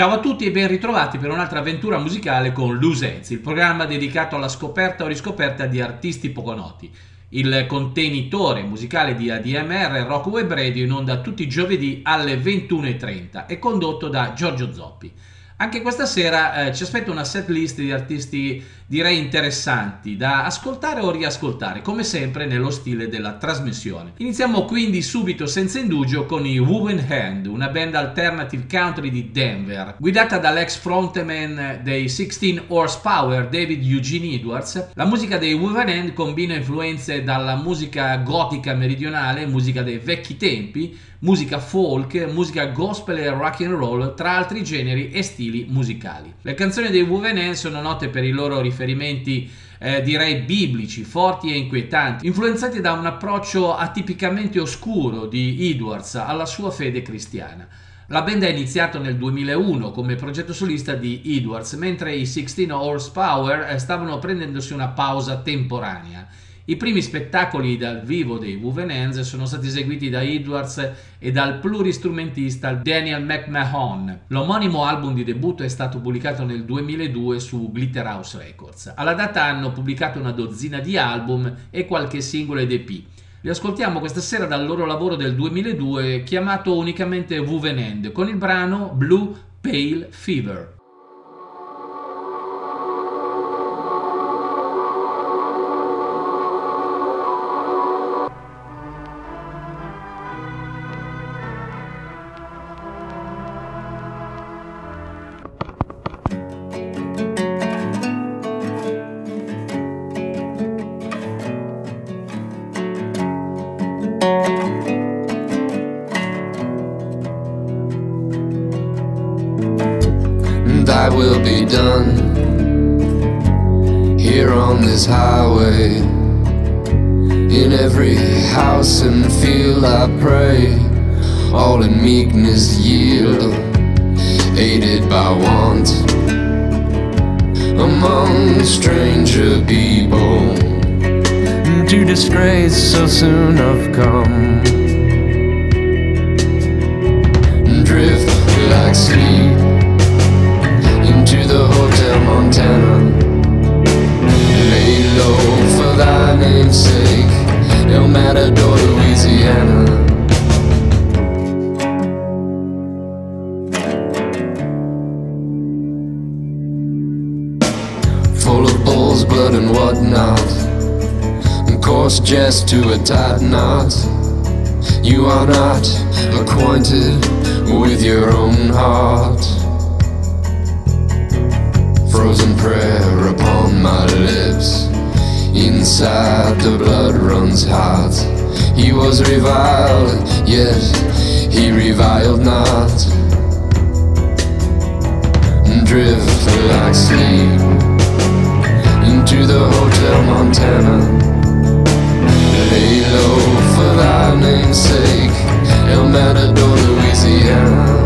Ciao a tutti e ben ritrovati per un'altra avventura musicale con Lusenzi, il programma dedicato alla scoperta o riscoperta di artisti poco noti. Il contenitore musicale di ADMR Rock Web Radio in onda tutti i giovedì alle 21.30 e condotto da Giorgio Zoppi. Anche questa sera eh, ci aspetta una set list di artisti direi interessanti da ascoltare o riascoltare, come sempre nello stile della trasmissione. Iniziamo quindi subito senza indugio con i Woven Hand, una band alternative country di Denver, guidata dall'ex frontman dei 16 Horsepower David Eugene Edwards. La musica dei Woven Hand combina influenze dalla musica gotica meridionale, musica dei vecchi tempi, musica folk, musica gospel e rock and roll, tra altri generi e stili musicali. Le canzoni dei Woven Hand sono note per i loro riferimenti eh, direi biblici, forti e inquietanti, influenzati da un approccio atipicamente oscuro di Edwards alla sua fede cristiana. La band è iniziata nel 2001 come progetto solista di Edwards, mentre i 16 Horsepower eh, stavano prendendosi una pausa temporanea. I primi spettacoli dal vivo dei Woven Hands sono stati eseguiti da Edwards e dal pluristrumentista Daniel McMahon. L'omonimo album di debutto è stato pubblicato nel 2002 su Glitterhouse Records. Alla data hanno pubblicato una dozzina di album e qualche singolo ed EP. Li ascoltiamo questa sera dal loro lavoro del 2002 chiamato unicamente Woven Hand con il brano Blue Pale Fever. Here on this highway. In every house and field I pray, all in meekness yield, aided by want. Among stranger people, to disgrace so soon I've come. Drift like sleep into the Hotel Montana. Thy name's sake, El Matador, Louisiana. Full of bull's blood and whatnot, and coarse jest to a tight knot. You are not acquainted with your own heart frozen prayer upon my lips. Inside the blood runs hot. He was reviled, yet he reviled not. Drift like sleep into the Hotel Montana. Lay low for thy name's sake, El Matador, Louisiana.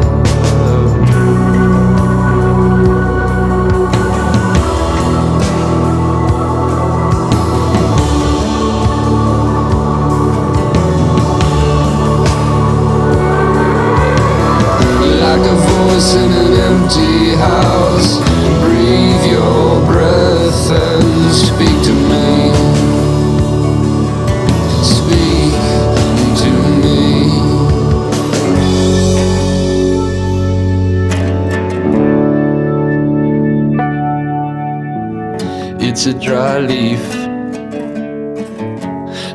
A dry leaf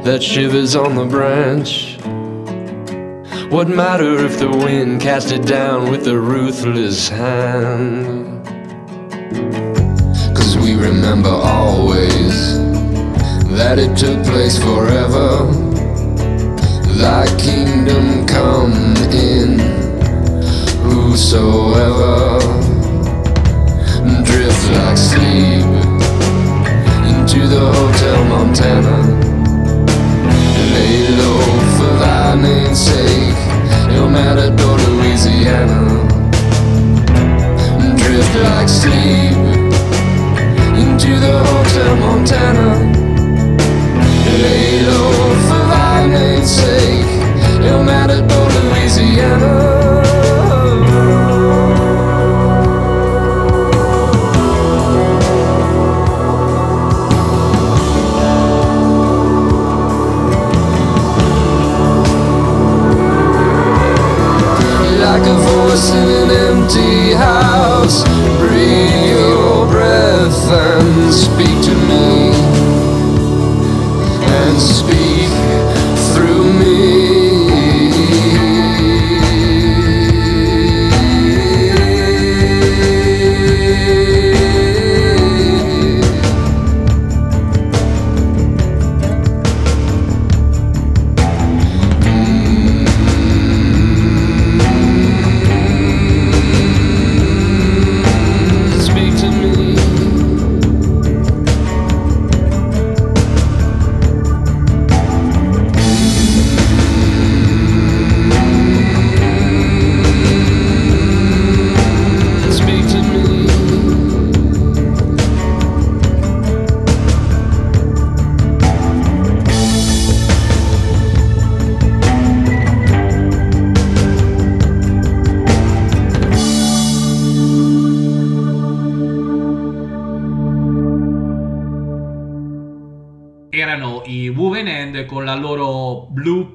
that shivers on the branch. What matter if the wind cast it down with a ruthless hand? Cause we remember always that it took place forever. Thy kingdom come in, whosoever drift like sleep into the Hotel Montana. Lay low for thy name's sake, El Matador, Louisiana. Drift like sleep into the Hotel Montana. Lay low for thy name's sake, El Matador, Louisiana. Voice in an empty house. Breathe your breath and speak to me, and speak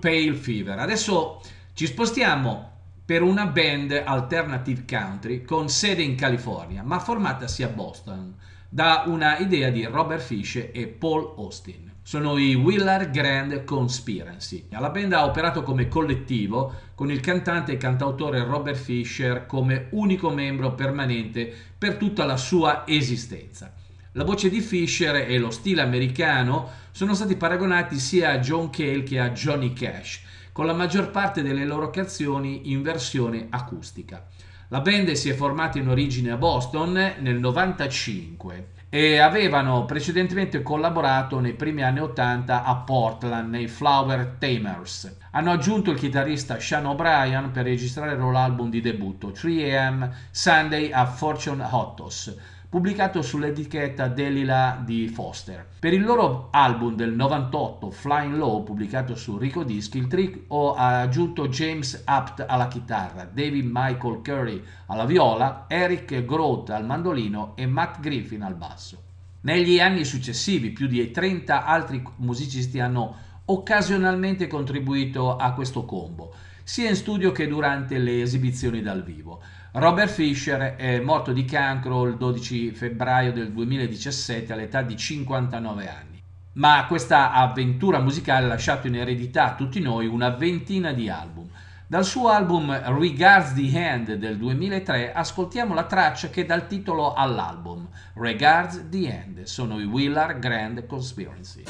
Pale Fever. Adesso ci spostiamo per una band alternative country con sede in California, ma formatasi a Boston da una idea di Robert Fish e Paul Austin. Sono i Willard Grand Conspiracy. La band ha operato come collettivo con il cantante e cantautore Robert Fisher come unico membro permanente per tutta la sua esistenza. La voce di Fisher e lo stile americano sono stati paragonati sia a John Cale che a Johnny Cash, con la maggior parte delle loro canzoni in versione acustica. La band si è formata in origine a Boston nel 95 e avevano precedentemente collaborato nei primi anni 80 a Portland nei Flower Tamers. Hanno aggiunto il chitarrista Sean O'Brien per registrare il loro album di debutto 3am Sunday a Fortune Hottos pubblicato sull'etichetta Delilah di Foster. Per il loro album del 98, Flying Low, pubblicato su Rico Disc, il trio ha aggiunto James Apt alla chitarra, David Michael Curry alla viola, Eric Groth al mandolino e Matt Griffin al basso. Negli anni successivi più di 30 altri musicisti hanno occasionalmente contribuito a questo combo, sia in studio che durante le esibizioni dal vivo. Robert Fisher è morto di cancro il 12 febbraio del 2017 all'età di 59 anni. Ma questa avventura musicale ha lasciato in eredità a tutti noi una ventina di album. Dal suo album Regards the Hand del 2003 ascoltiamo la traccia che dà il titolo all'album. Regards the End sono i Willard Grand Conspiracy.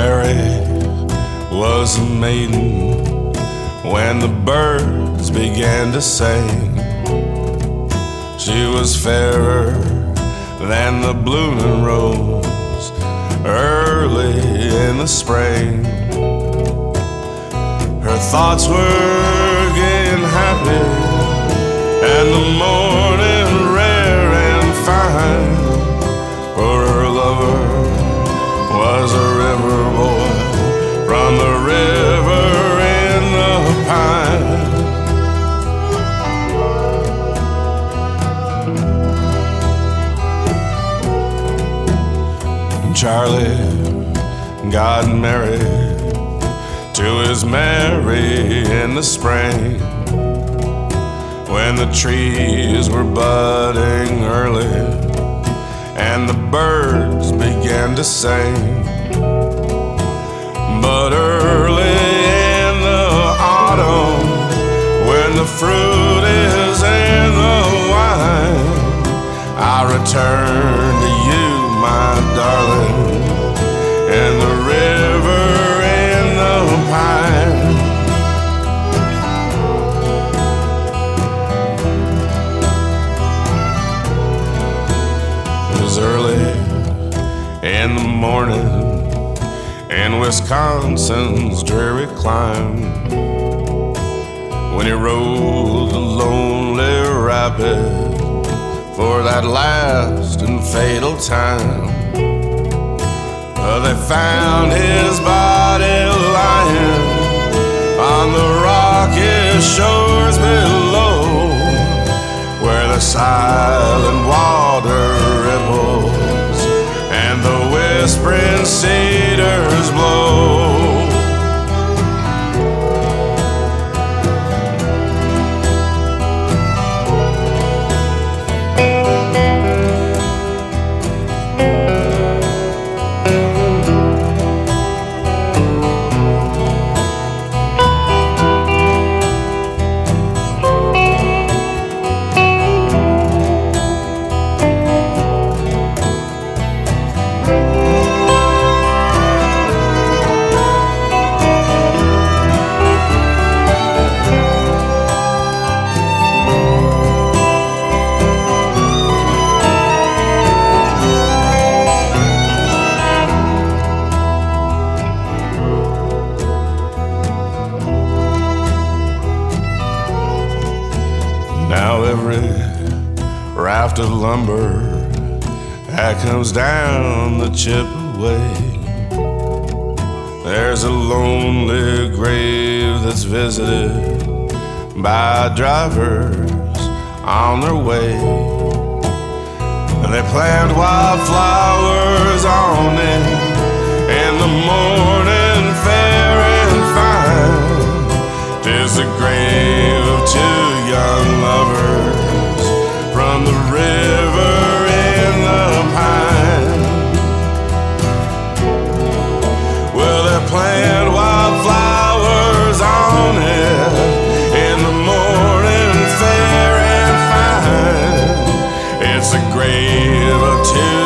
Mary was a maiden when the birds began to sing. She was fairer than the blooming rose early in the spring. Her thoughts were getting happy, and the morning Charlie got married to his Mary in the spring when the trees were budding early and the birds began to sing. Wisconsin's dreary clime when he rode the lonely rapid for that last and fatal time. Uh, they found his body lying on the rocky shores below, where the silent water ripples and the whispering cedars blow. Of lumber that comes down the Chipaway. There's a lonely grave that's visited by drivers on their way. And they plant wildflowers on it in the morning fair and fine. Tis the grave of two young lovers fine. It's the grave of two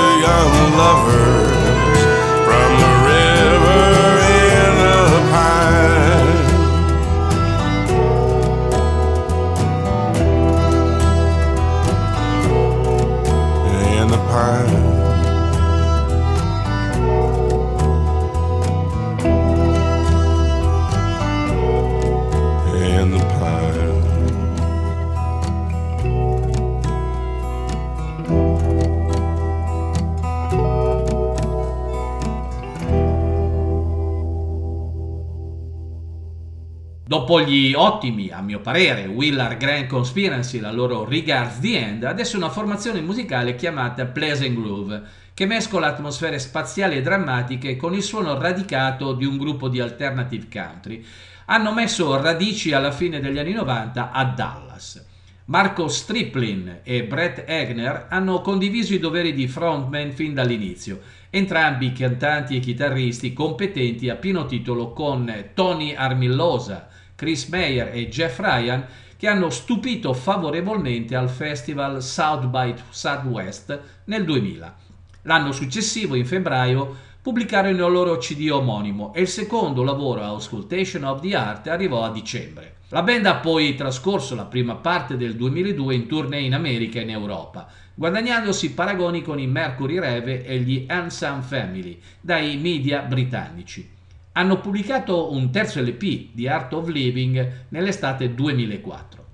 Dopo gli ottimi, a mio parere, Willard Grand Conspiracy, la loro Regards the End, adesso una formazione musicale chiamata Pleasant Groove, che mescola atmosfere spaziali e drammatiche con il suono radicato di un gruppo di alternative country. Hanno messo radici alla fine degli anni 90 a Dallas. Marco Striplin e Brett Egner hanno condiviso i doveri di frontman fin dall'inizio, entrambi cantanti e chitarristi competenti a pieno titolo con Tony Armillosa, Chris Meyer e Jeff Ryan che hanno stupito favorevolmente al festival South by Southwest nel 2000. L'anno successivo, in febbraio, pubblicarono il loro CD omonimo e il secondo lavoro, Auscultation of the Art, arrivò a dicembre. La band ha poi trascorso la prima parte del 2002 in tournée in America e in Europa, guadagnandosi paragoni con i Mercury Reve e gli Handsome Family dai media britannici. Hanno pubblicato un terzo LP, The Art of Living, nell'estate 2004.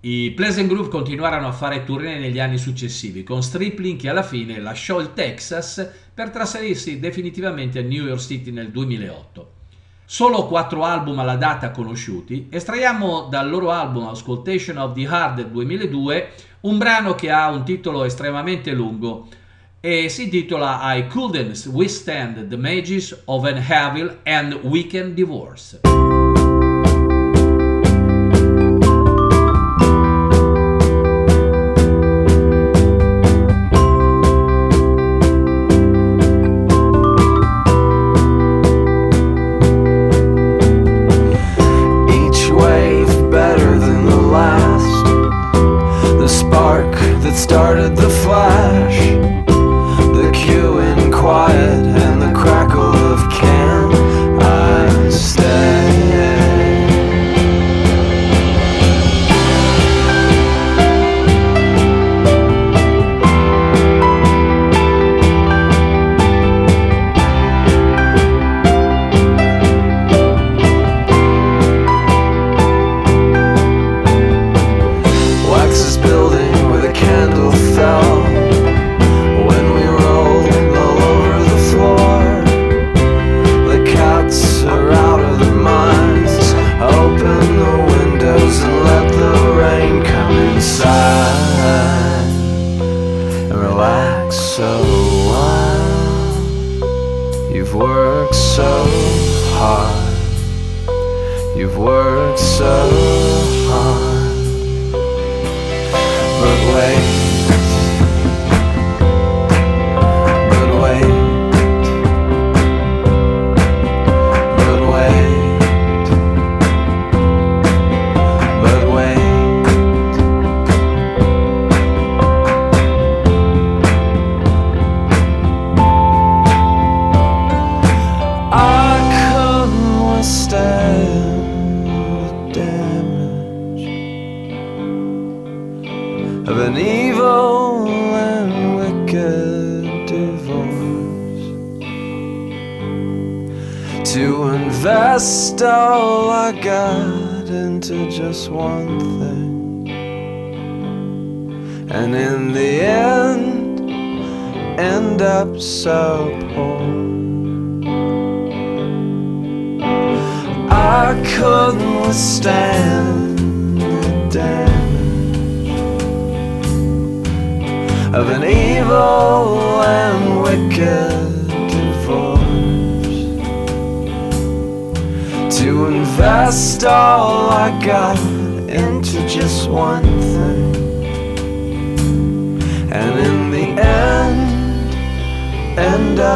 I Pleasant Groove continuarono a fare tournée negli anni successivi, con Stripling che alla fine lasciò il Texas per trasferirsi definitivamente a New York City nel 2008. Solo quattro album alla data conosciuti, estraiamo dal loro album Auscultation of the Heart del 2002 un brano che ha un titolo estremamente lungo, e si intitola I Couldn't Withstand the Mages of an Evil and Weekend Divorce.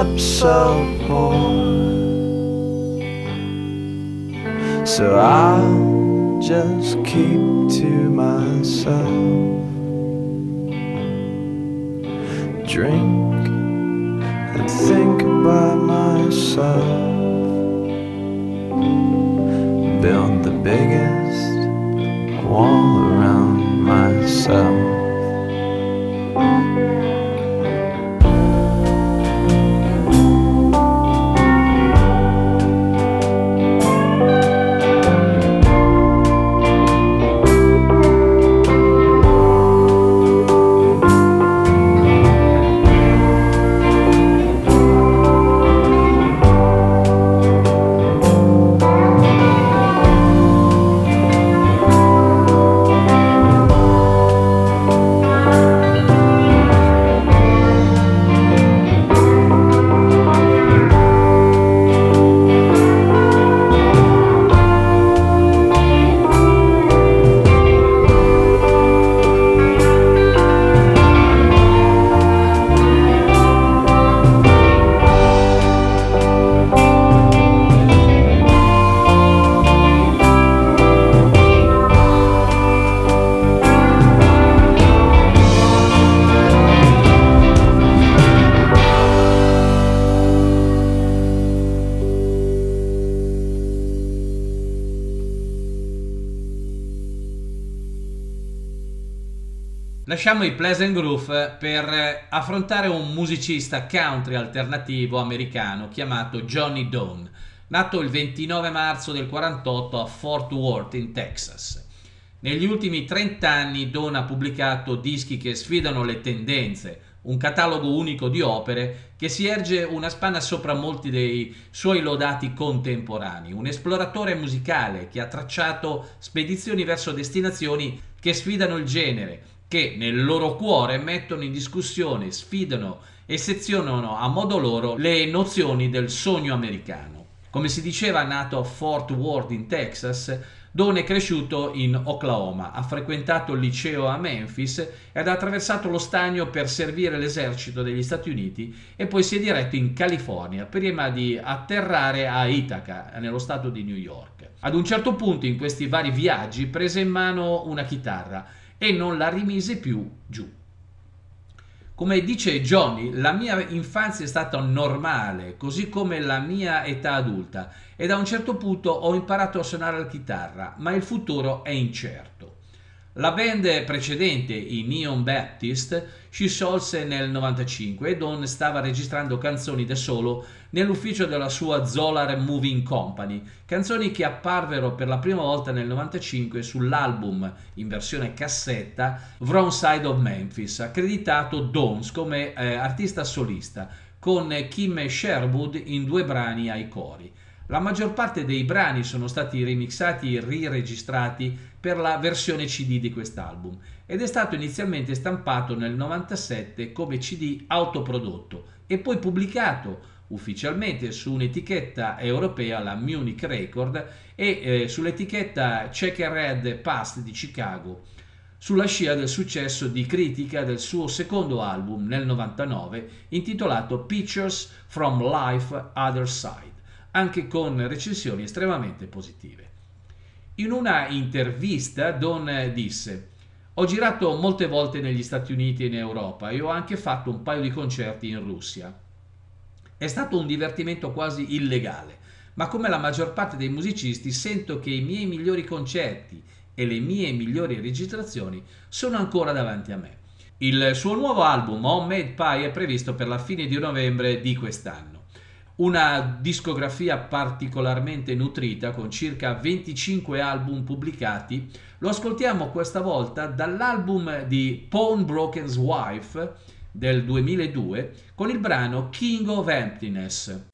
Up so poor. So I'll just keep to myself. Drink and think about myself. Build the biggest wall around myself. Lasciamo i Pleasant Groove per affrontare un musicista country alternativo americano chiamato Johnny Dawn, nato il 29 marzo del 48 a Fort Worth in Texas. Negli ultimi 30 anni Dawn ha pubblicato dischi che sfidano le tendenze, un catalogo unico di opere che si erge una spanna sopra molti dei suoi lodati contemporanei, un esploratore musicale che ha tracciato spedizioni verso destinazioni che sfidano il genere, che nel loro cuore mettono in discussione, sfidano e sezionano a modo loro le nozioni del sogno americano. Come si diceva, nato a Fort Worth in Texas, Don è cresciuto in Oklahoma, ha frequentato il liceo a Memphis ed ha attraversato lo stagno per servire l'esercito degli Stati Uniti e poi si è diretto in California prima di atterrare a Ithaca, nello stato di New York. Ad un certo punto in questi vari viaggi prese in mano una chitarra e non la rimise più giù. Come dice Johnny, la mia infanzia è stata normale, così come la mia età adulta, e da un certo punto ho imparato a suonare la chitarra, ma il futuro è incerto. La band precedente, i Neon Baptist, si sciolse nel 95 e Don stava registrando canzoni da solo nell'ufficio della sua Zolar Moving Company, canzoni che apparvero per la prima volta nel 95 sull'album in versione cassetta Wrong Side of Memphis, accreditato Dons come eh, artista solista, con Kim Sherwood in due brani ai cori. La maggior parte dei brani sono stati remixati e riregistrati per la versione CD di quest'album ed è stato inizialmente stampato nel 97 come CD autoprodotto e poi pubblicato ufficialmente su un'etichetta europea, la Munich Record, e eh, sull'etichetta Checkered Past di Chicago, sulla scia del successo di critica del suo secondo album nel 99 intitolato Pictures from Life Other Side anche con recensioni estremamente positive. In una intervista Don disse ho girato molte volte negli Stati Uniti e in Europa e ho anche fatto un paio di concerti in Russia. È stato un divertimento quasi illegale, ma come la maggior parte dei musicisti sento che i miei migliori concerti e le mie migliori registrazioni sono ancora davanti a me. Il suo nuovo album Homemade Pie è previsto per la fine di novembre di quest'anno una discografia particolarmente nutrita con circa 25 album pubblicati. Lo ascoltiamo questa volta dall'album di Pawnbroken's Wife del 2002 con il brano King of Emptiness.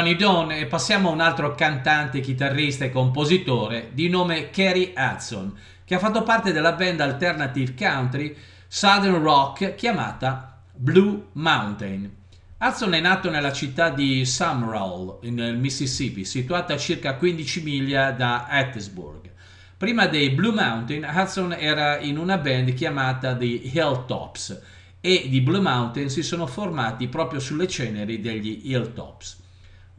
Johnny Dawn e passiamo a un altro cantante, chitarrista e compositore di nome Kerry Hudson, che ha fatto parte della band alternative country Southern Rock chiamata Blue Mountain. Hudson è nato nella città di Summerall, nel Mississippi, situata a circa 15 miglia da Hattiesburg. Prima dei Blue Mountain, Hudson era in una band chiamata The Hilltops e di Blue Mountain si sono formati proprio sulle ceneri degli Hilltops.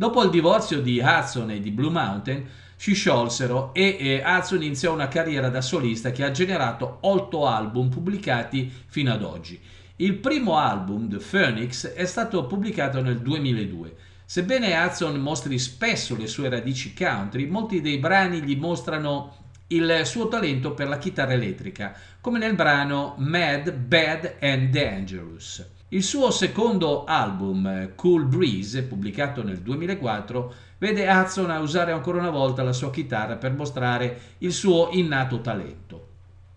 Dopo il divorzio di Hudson e di Blue Mountain, si sciolsero e eh, Hudson iniziò una carriera da solista che ha generato 8 album pubblicati fino ad oggi. Il primo album, The Phoenix, è stato pubblicato nel 2002. Sebbene Hudson mostri spesso le sue radici country, molti dei brani gli mostrano il suo talento per la chitarra elettrica, come nel brano Mad, Bad and Dangerous. Il suo secondo album, Cool Breeze, pubblicato nel 2004, vede Hudson a usare ancora una volta la sua chitarra per mostrare il suo innato talento.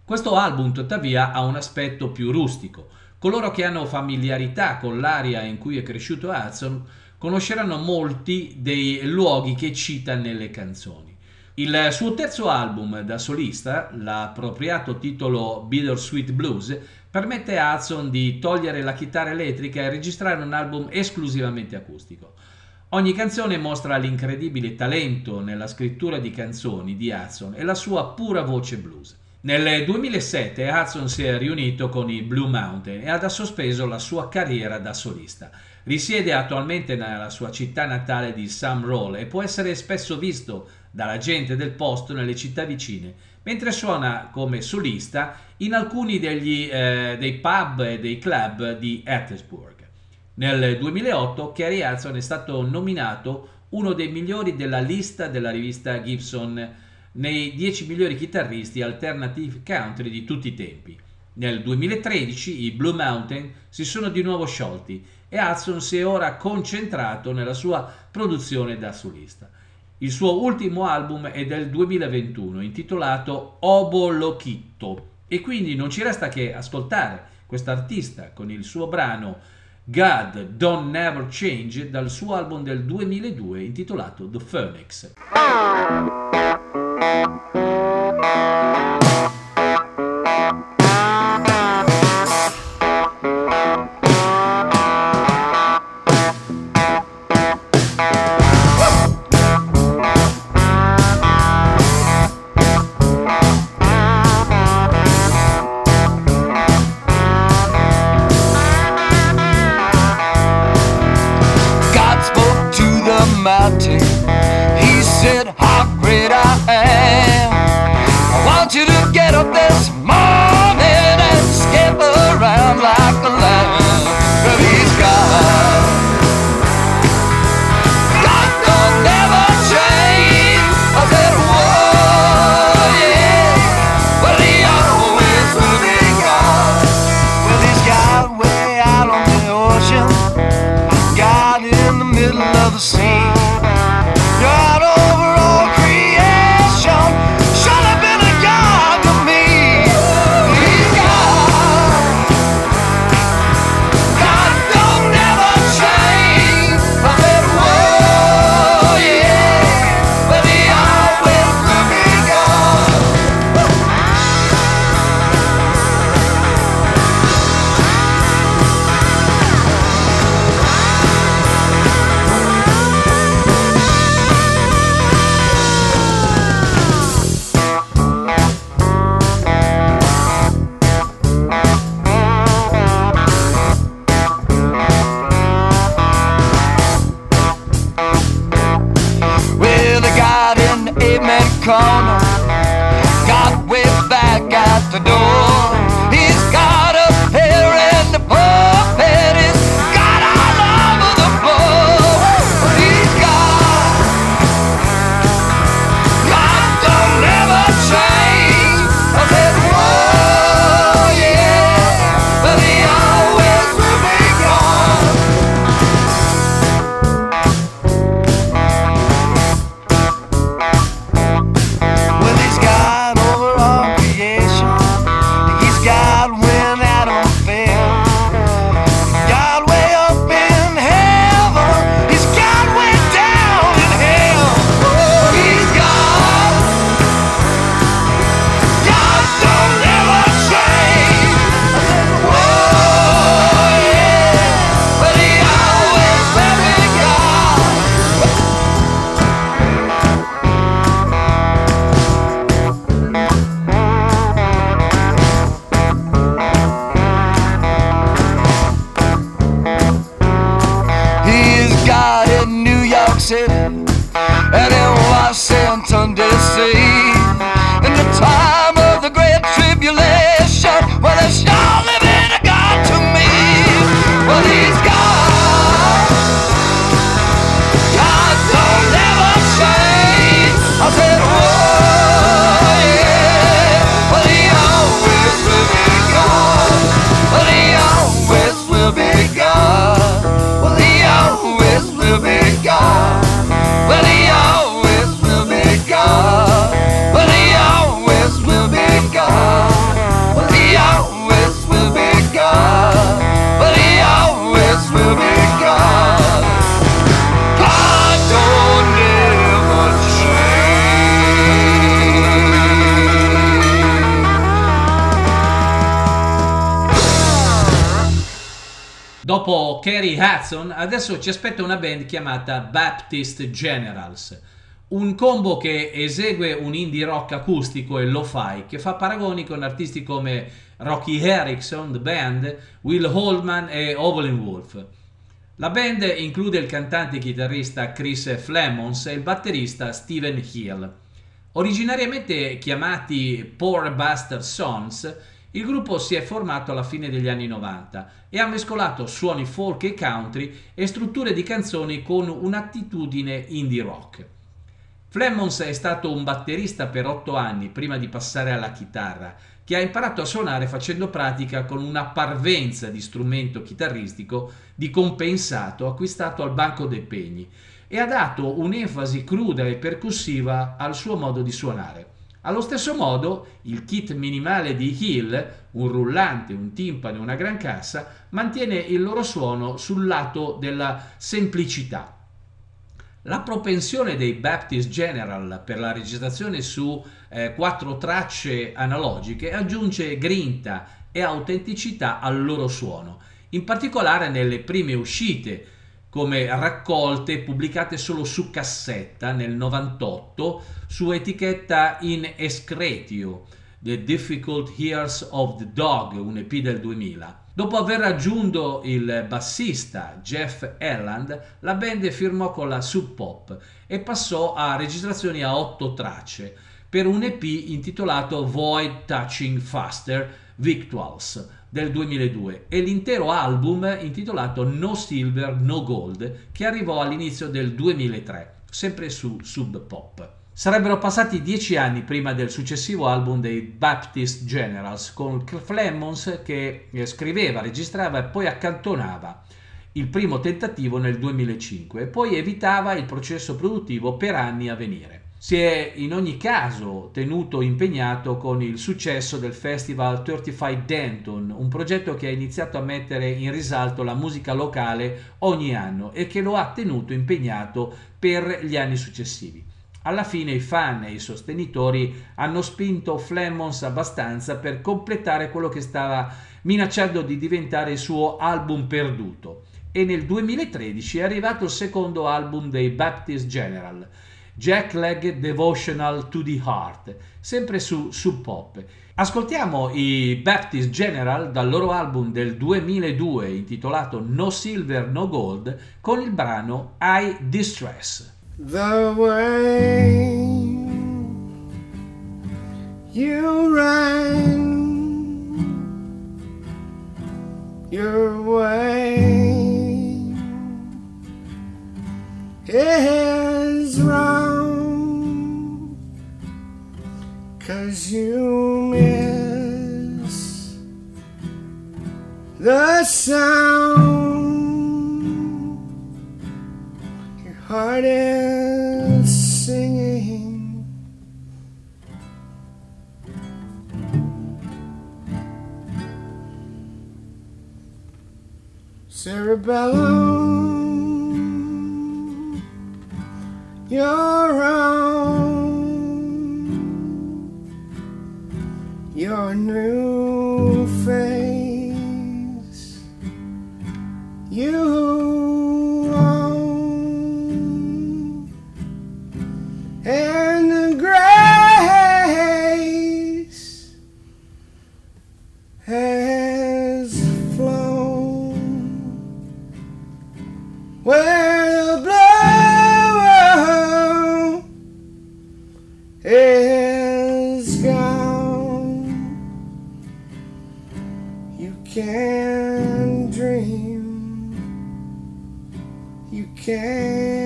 Questo album, tuttavia, ha un aspetto più rustico, Coloro che hanno familiarità con l'area in cui è cresciuto Hudson conosceranno molti dei luoghi che cita nelle canzoni. Il suo terzo album da solista, l'appropriato titolo Bittersweet Blues, permette a Hudson di togliere la chitarra elettrica e registrare un album esclusivamente acustico. Ogni canzone mostra l'incredibile talento nella scrittura di canzoni di Hudson e la sua pura voce blues. Nel 2007 Hudson si è riunito con i Blue Mountain e ha sospeso la sua carriera da solista. Risiede attualmente nella sua città natale di Summerall e può essere spesso visto dalla gente del posto nelle città vicine, mentre suona come solista in alcuni degli, eh, dei pub e dei club di Hattiesburg. Nel 2008 Kerry Hudson è stato nominato uno dei migliori della lista della rivista Gibson nei 10 migliori chitarristi alternative country di tutti i tempi. Nel 2013 i Blue Mountain si sono di nuovo sciolti e Hudson si è ora concentrato nella sua produzione da solista. Il suo ultimo album è del 2021 intitolato Obo Lochitto e quindi non ci resta che ascoltare quest'artista con il suo brano God Don't Never Change dal suo album del 2002 intitolato The Phoenix. Adesso ci aspetta una band chiamata Baptist Generals. Un combo che esegue un indie rock acustico e lo-fi che fa paragoni con artisti come Rocky Erickson, The Band, Will Holdman e Ovelyn Wolf. La band include il cantante e chitarrista Chris Flemons e il batterista Steven Hill. Originariamente chiamati Poor Buster Sons, il gruppo si è formato alla fine degli anni 90 e ha mescolato suoni folk e country e strutture di canzoni con un'attitudine indie rock. Flemons è stato un batterista per otto anni prima di passare alla chitarra, che ha imparato a suonare facendo pratica con una parvenza di strumento chitarristico di compensato acquistato al Banco dei Pegni e ha dato un'enfasi cruda e percussiva al suo modo di suonare. Allo stesso modo, il kit minimale di Hill, un rullante, un timpano e una gran cassa, mantiene il loro suono sul lato della semplicità. La propensione dei Baptist General per la registrazione su eh, quattro tracce analogiche aggiunge grinta e autenticità al loro suono, in particolare nelle prime uscite, come raccolte pubblicate solo su cassetta nel 98 su etichetta in Escretio, The Difficult Years of the Dog, un EP del 2000. Dopo aver raggiunto il bassista Jeff Erland, la band firmò con la Sub Pop e passò a registrazioni a otto tracce per un EP intitolato Void Touching Faster Victuals del 2002 e l'intero album intitolato No Silver No Gold che arrivò all'inizio del 2003, sempre su Sub Pop. Sarebbero passati dieci anni prima del successivo album dei Baptist Generals con Flemons che scriveva, registrava e poi accantonava il primo tentativo nel 2005 e poi evitava il processo produttivo per anni a venire. Si è in ogni caso tenuto impegnato con il successo del festival 35 Denton, un progetto che ha iniziato a mettere in risalto la musica locale ogni anno e che lo ha tenuto impegnato per gli anni successivi. Alla fine i fan e i sostenitori hanno spinto Flemons abbastanza per completare quello che stava minacciando di diventare il suo album perduto e nel 2013 è arrivato il secondo album dei Baptist General Jackleg Devotional to the Heart, sempre su Sub Pop. Ascoltiamo i Baptist General dal loro album del 2002 intitolato No Silver No Gold con il brano I Distress. The way you ran your way is cause you miss the sound. Your heart is singing. Cerebellum you're own your new face. You can dream. You can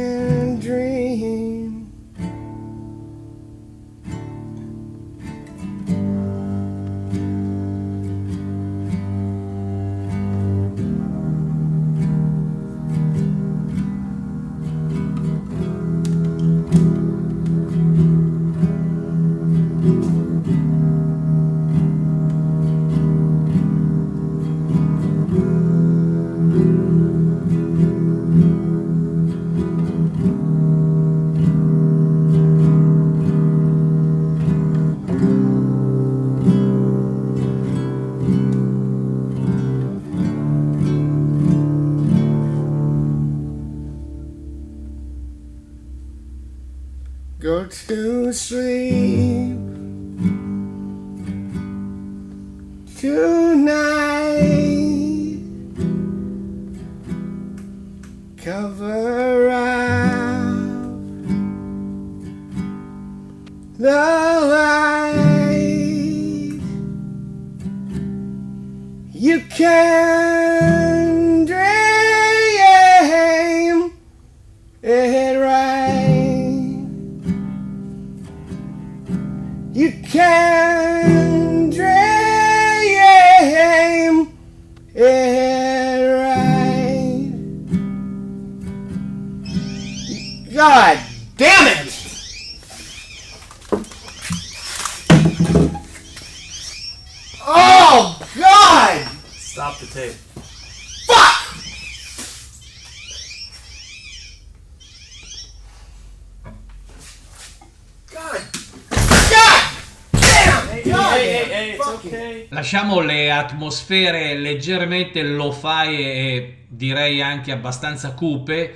Lasciamo le atmosfere leggermente lo-fi e direi anche abbastanza cupe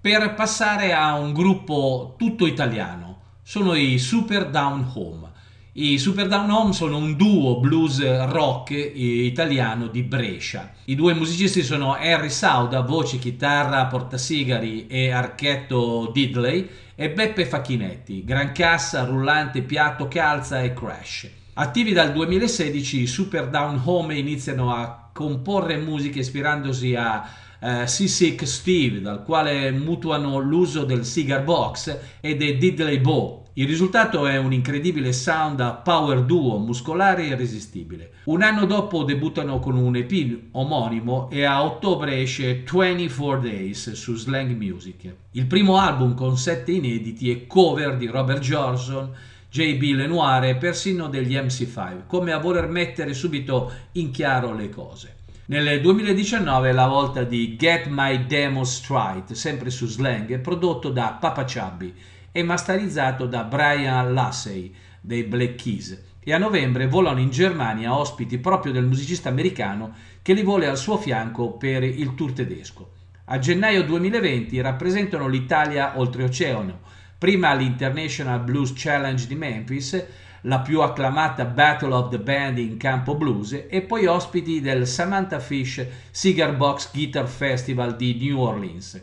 per passare a un gruppo tutto italiano. Sono i Super Down Home. I Super Down Home sono un duo blues rock italiano di Brescia. I due musicisti sono Harry Sauda, voce, chitarra, portasigari e archetto Diddley, e Beppe Facchinetti, gran cassa, rullante, piatto, calza e crash. Attivi dal 2016, i Super Down Home iniziano a comporre musica ispirandosi a eh, Seasick Steve, dal quale mutuano l'uso del cigar box e dei Diddley Bow. Il risultato è un incredibile sound a power duo muscolare e irresistibile. Un anno dopo debuttano con un EP omonimo e a ottobre esce 24 Days su Slang Music. Il primo album con sette inediti e cover di Robert Johnson, JB Lenoir e persino degli MC5, come a voler mettere subito in chiaro le cose. Nel 2019 è la volta di Get My Demo Straight, sempre su Slang, prodotto da Papa Chubby e masterizzato da Brian Lassey dei Black Keys e a novembre volano in Germania ospiti proprio del musicista americano che li vuole al suo fianco per il tour tedesco. A gennaio 2020 rappresentano l'Italia oltreoceano, prima all'International Blues Challenge di Memphis, la più acclamata Battle of the Band in campo blues e poi ospiti del Samantha Fish Cigar Box Guitar Festival di New Orleans.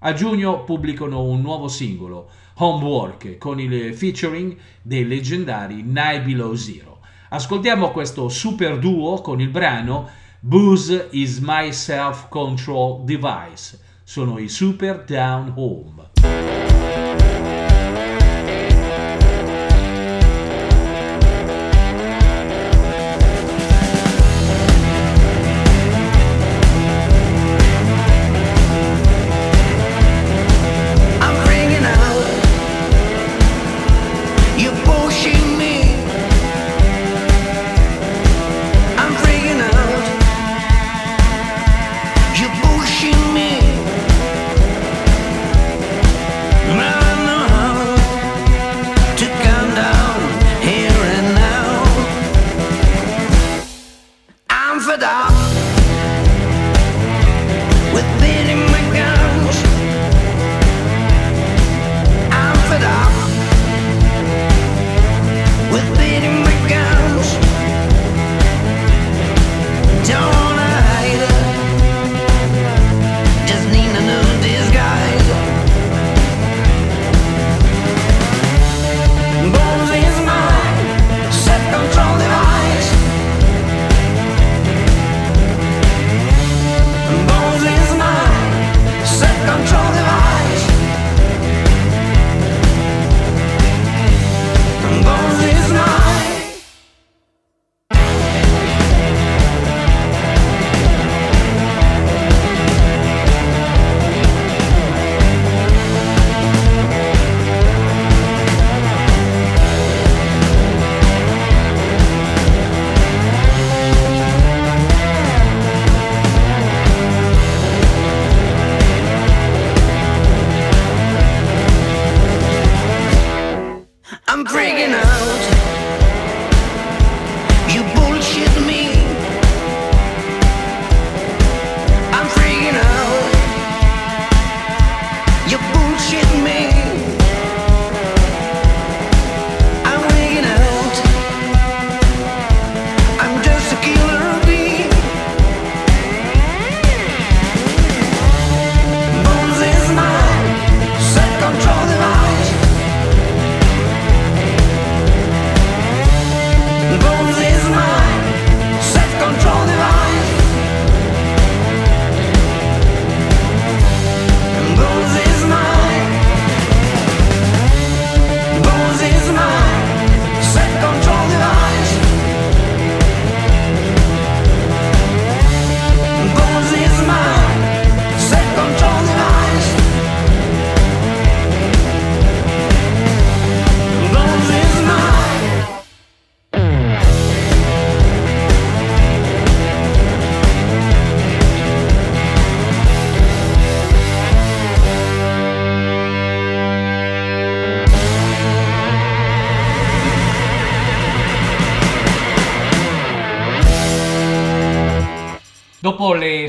A giugno pubblicano un nuovo singolo, Homework, con il featuring dei leggendari Nine Below Zero. Ascoltiamo questo super duo con il brano Booze is my self-control device. Sono i Super Down Home.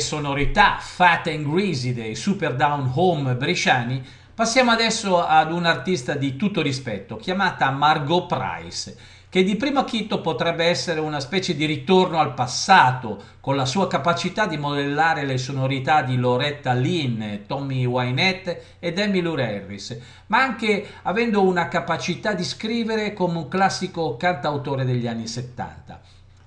Sonorità fat and greasy dei Super Down Home bresciani, passiamo adesso ad un artista di tutto rispetto, chiamata Margot Price, che di primo acchito potrebbe essere una specie di ritorno al passato, con la sua capacità di modellare le sonorità di Loretta Lynn, Tommy Wynette ed Emmylou Harris, ma anche avendo una capacità di scrivere come un classico cantautore degli anni 70.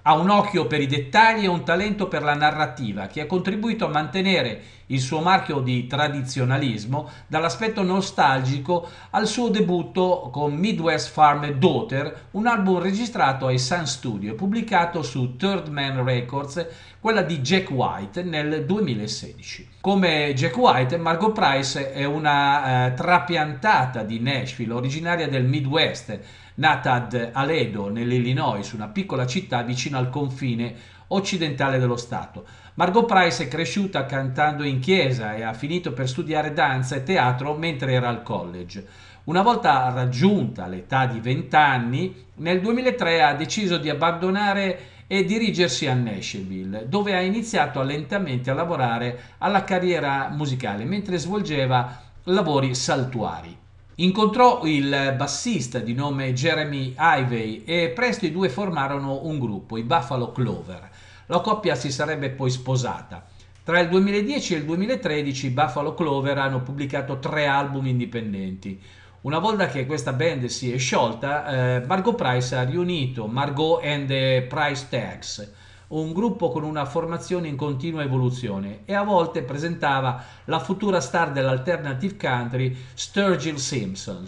Ha un occhio per i dettagli e un talento per la narrativa che ha contribuito a mantenere il suo marchio di tradizionalismo dall'aspetto nostalgico al suo debutto con Midwest Farm Daughter, un album registrato ai Sun Studio e pubblicato su Third Man Records, quella di Jack White nel 2016. Come Jack White, Margot Price è una eh, trapiantata di Nashville, originaria del Midwest, nata ad Aledo, nell'Illinois, una piccola città vicino al confine occidentale dello Stato. Margot Price è cresciuta cantando in chiesa e ha finito per studiare danza e teatro mentre era al college. Una volta raggiunta l'età di 20 anni, nel 2003 ha deciso di abbandonare e dirigersi a Nashville, dove ha iniziato lentamente a lavorare alla carriera musicale mentre svolgeva lavori saltuari. Incontrò il bassista di nome Jeremy Ivey e presto i due formarono un gruppo, i Buffalo Clover. La coppia si sarebbe poi sposata. Tra il 2010 e il 2013 i Buffalo Clover hanno pubblicato tre album indipendenti. Una volta che questa band si è sciolta, eh, Margot Price ha riunito Margot and the Price Tags, un gruppo con una formazione in continua evoluzione e a volte presentava la futura star dell'alternative country Sturgill Simpson.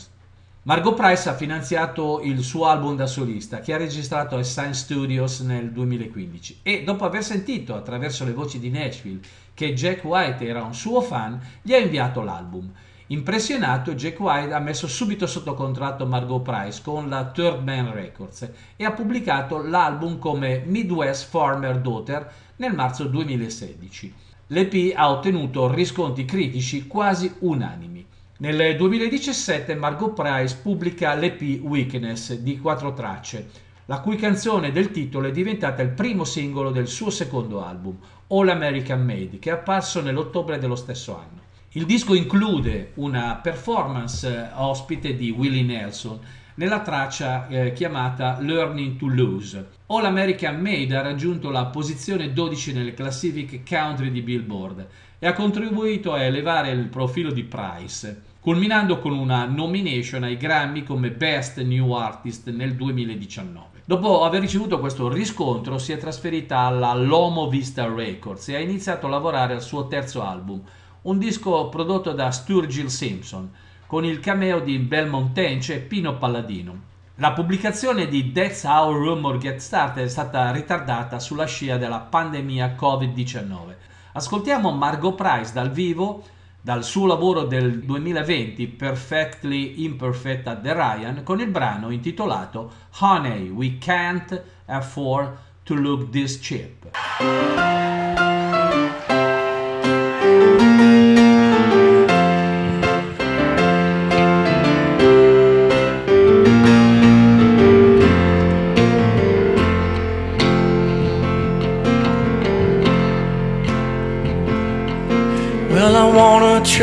Margot Price ha finanziato il suo album da solista che ha registrato ai Sign Studios nel 2015 e dopo aver sentito attraverso le voci di Nashville che Jack White era un suo fan gli ha inviato l'album. Impressionato, Jack White ha messo subito sotto contratto Margot Price con la Third Man Records e ha pubblicato l'album come Midwest Farmer Daughter nel marzo 2016. L'EP ha ottenuto riscontri critici quasi unanimi. Nel 2017 Margot Price pubblica l'EP Weakness di quattro tracce, la cui canzone del titolo è diventata il primo singolo del suo secondo album, All American Made, che è apparso nell'ottobre dello stesso anno. Il disco include una performance eh, ospite di Willie Nelson nella traccia eh, chiamata Learning to Lose. All American Made ha raggiunto la posizione 12 nelle classifiche country di Billboard e ha contribuito a elevare il profilo di Price, culminando con una nomination ai Grammy come Best New Artist nel 2019. Dopo aver ricevuto questo riscontro si è trasferita alla Lomo Vista Records e ha iniziato a lavorare al suo terzo album, un disco prodotto da Sturgill Simpson, con il cameo di Belmont Tench e Pino Palladino. La pubblicazione di That's How Rumor Get Started è stata ritardata sulla scia della pandemia Covid-19. Ascoltiamo Margot Price dal vivo dal suo lavoro del 2020 Perfectly Imperfect at the Ryan con il brano intitolato Honey, We Can't Afford to Look This Cheap.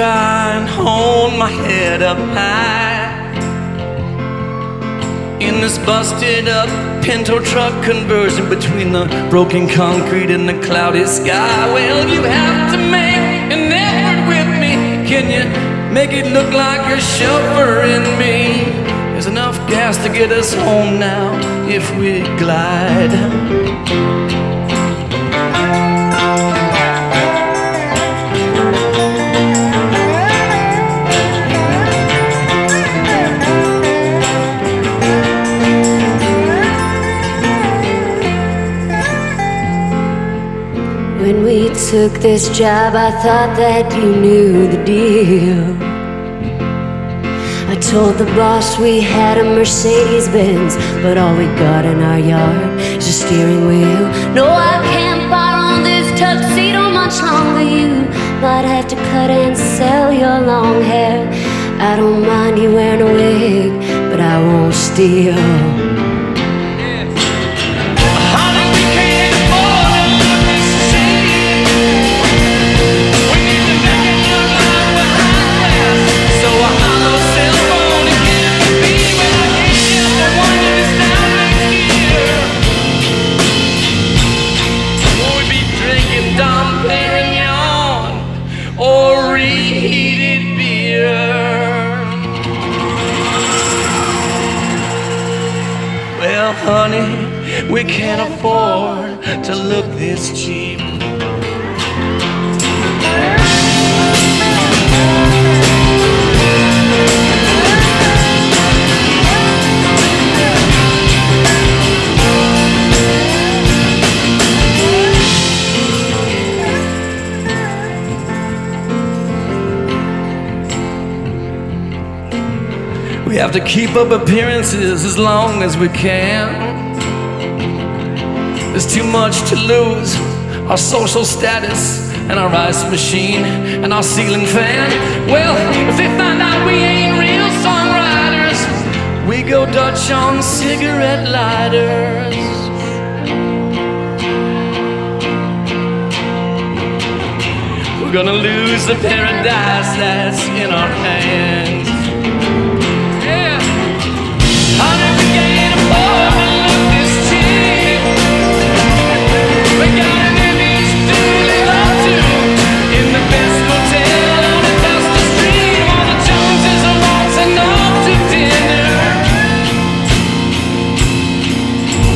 Try and hold my head up high in this busted up Pinto truck conversion between the broken concrete and the cloudy sky. Well, you have to make an effort with me. Can you make it look like you're chauffeuring me? There's enough gas to get us home now if we glide. We took this job, I thought that you knew the deal. I told the boss we had a Mercedes Benz, but all we got in our yard is a steering wheel. No, I can't borrow this tuxedo much longer. You might have to cut and sell your long hair. I don't mind you wearing a wig, but I won't steal. Have to keep up appearances as long as we can. There's too much to lose our social status and our ice machine and our ceiling fan. Well, if they find out we ain't real songwriters, we go Dutch on cigarette lighters. We're gonna lose the paradise that's in our hands.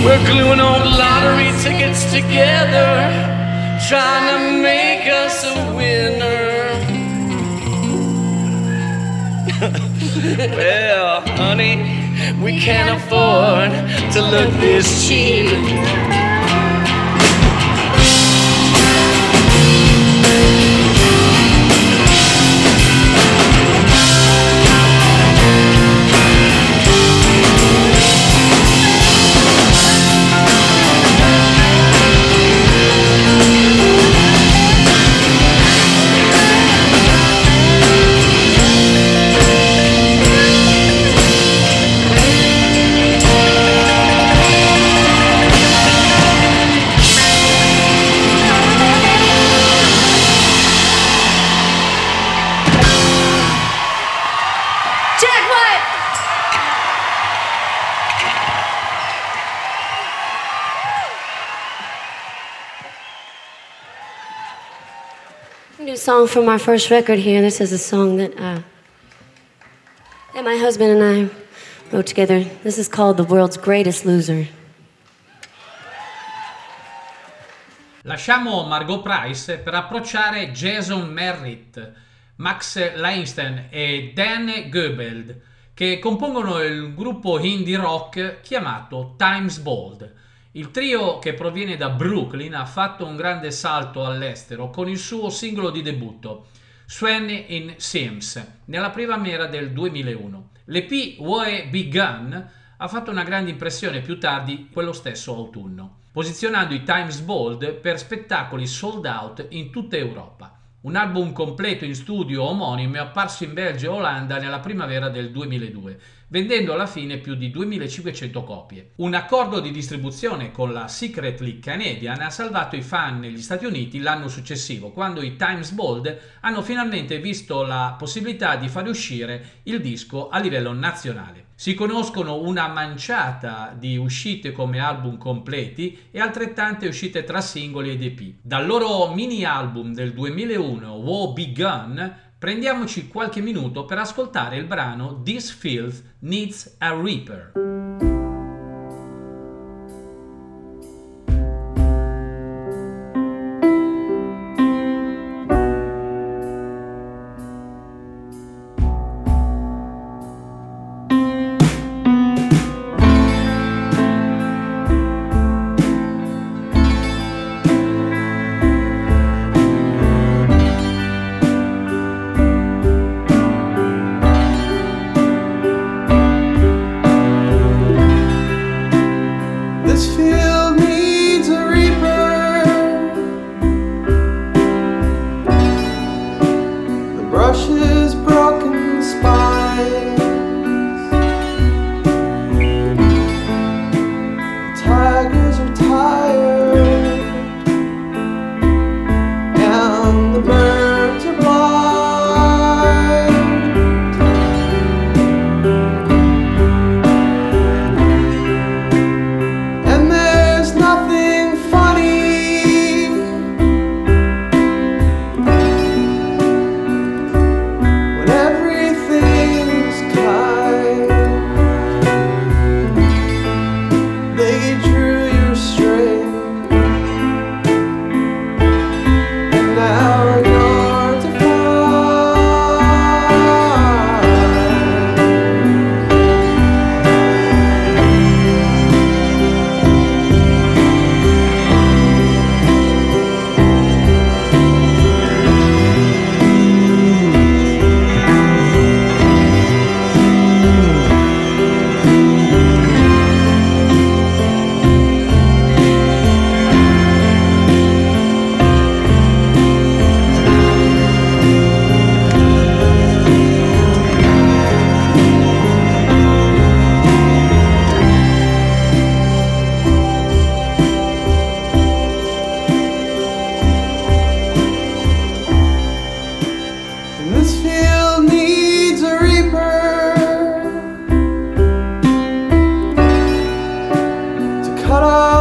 We're gluing old lottery tickets together, trying to make us a winner. Well, honey, we can't afford to look this cheap. New song from our first record here. This is a song that uh, that my husband and I wrote together. This is called "The World's Greatest Loser." Lasciamo Margot Price per approcciare Jason Merritt, Max Leinstein e Dan Goebeld, che compongono il gruppo indie rock chiamato Times Bold. Il trio, che proviene da Brooklyn, ha fatto un grande salto all'estero con il suo singolo di debutto, Swanny in Sims, nella primavera del 2001. L'EP Woe Begun ha fatto una grande impressione più tardi quello stesso autunno, posizionando i Times Bold per spettacoli sold out in tutta Europa. Un album completo in studio omonimo è apparso in Belgio e Olanda nella primavera del 2002, vendendo alla fine più di 2500 copie. Un accordo di distribuzione con la Secretly Canadian ha salvato i fan negli Stati Uniti l'anno successivo, quando i Times Bold hanno finalmente visto la possibilità di fare uscire il disco a livello nazionale. Si conoscono una manciata di uscite come album completi e altrettante uscite tra singoli ed EP. Dal loro mini album del 2001, War Begun, prendiamoci qualche minuto per ascoltare il brano This Filth Needs a Reaper. から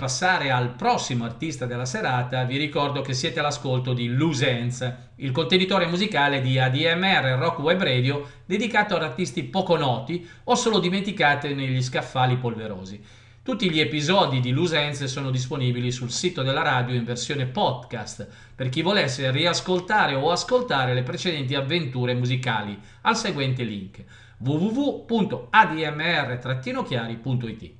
passare al prossimo artista della serata, vi ricordo che siete all'ascolto di Ends, il contenitore musicale di ADMR Rock Web Radio dedicato ad artisti poco noti o solo dimenticati negli scaffali polverosi. Tutti gli episodi di Ends sono disponibili sul sito della radio in versione podcast per chi volesse riascoltare o ascoltare le precedenti avventure musicali al seguente link www.admr-chiari.it.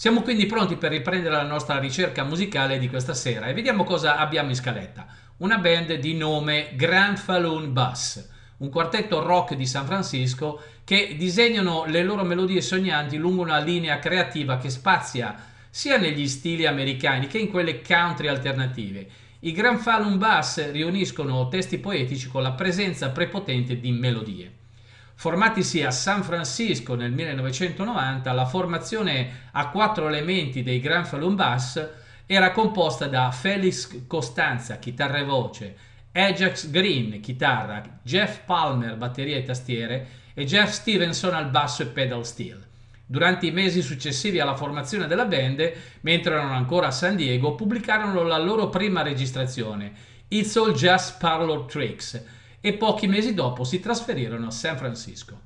Siamo quindi pronti per riprendere la nostra ricerca musicale di questa sera e vediamo cosa abbiamo in scaletta. Una band di nome Grand Falloon Bass, un quartetto rock di San Francisco che disegnano le loro melodie sognanti lungo una linea creativa che spazia sia negli stili americani che in quelle country alternative. I Grand Falloon Bass riuniscono testi poetici con la presenza prepotente di melodie. Formatisi a San Francisco nel 1990, la formazione a quattro elementi dei Grand Falloon Bass era composta da Felix Costanza, chitarra e voce, Ajax Green, chitarra, Jeff Palmer, batteria e tastiere e Jeff Stevenson al basso e pedal steel. Durante i mesi successivi alla formazione della band, mentre erano ancora a San Diego, pubblicarono la loro prima registrazione, It's All Just Parlor Tricks, e pochi mesi dopo si trasferirono a San Francisco.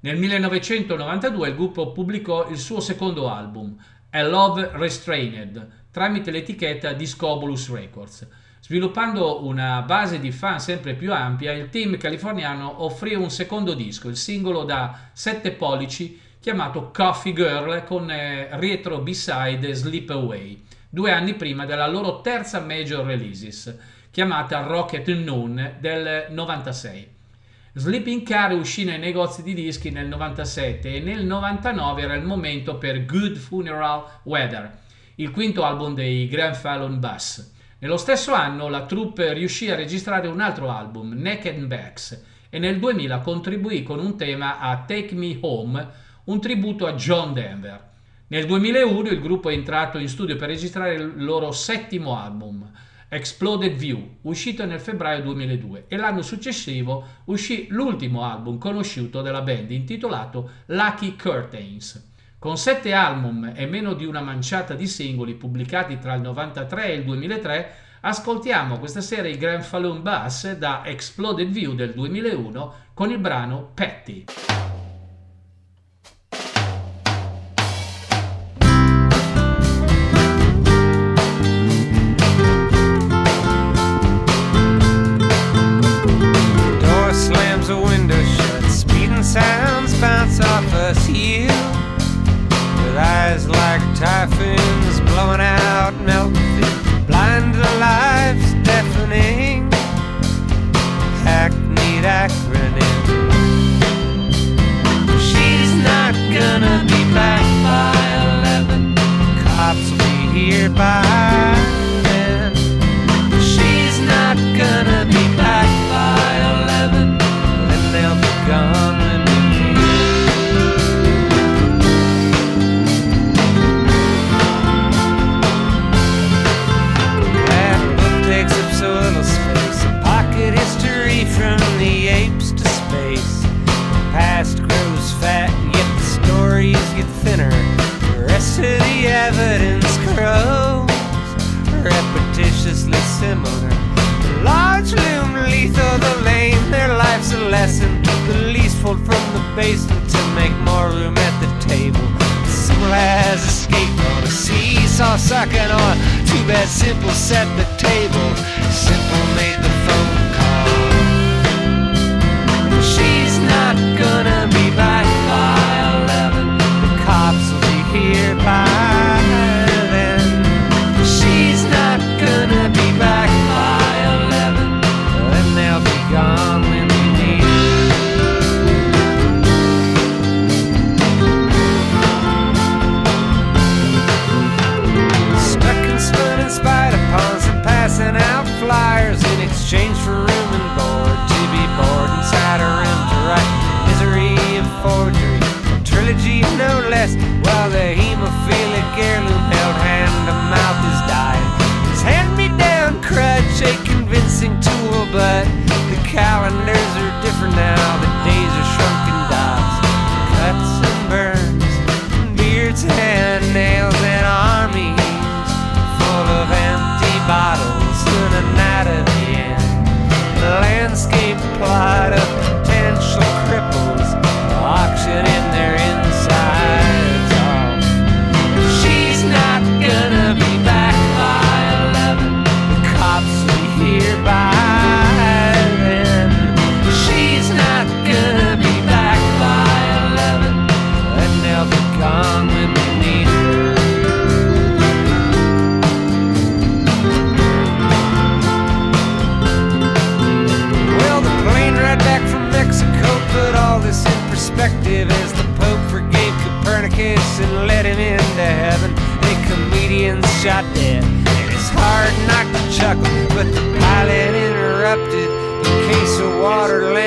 Nel 1992 il gruppo pubblicò il suo secondo album, A Love Restrained, tramite l'etichetta Discobolus Records. Sviluppando una base di fan sempre più ampia, il team californiano offrì un secondo disco, il singolo da 7 pollici chiamato Coffee Girl con eh, retro B-side Sleep Away, due anni prima della loro terza major releases chiamata Rocket Noon del 96. Sleeping Car uscì nei negozi di dischi nel 97 e nel 99 era il momento per Good Funeral Weather, il quinto album dei Grand Fallon Bass. Nello stesso anno la troupe riuscì a registrare un altro album, Naked Backs, e nel 2000 contribuì con un tema a Take Me Home, un tributo a John Denver. Nel 2001 il gruppo è entrato in studio per registrare il loro settimo album, Exploded View, uscito nel febbraio 2002 e l'anno successivo uscì l'ultimo album conosciuto della band intitolato Lucky Curtains. Con sette album e meno di una manciata di singoli pubblicati tra il 93 e il 2003, ascoltiamo questa sera i Grand Falloon Bass da Exploded View del 2001 con il brano Petty. Goodbye. A lesson. The least fold from the basement to make more room at the table. Simple has escaped on a seesaw, sucking on. Too bad Simple set the table. Simple made the phone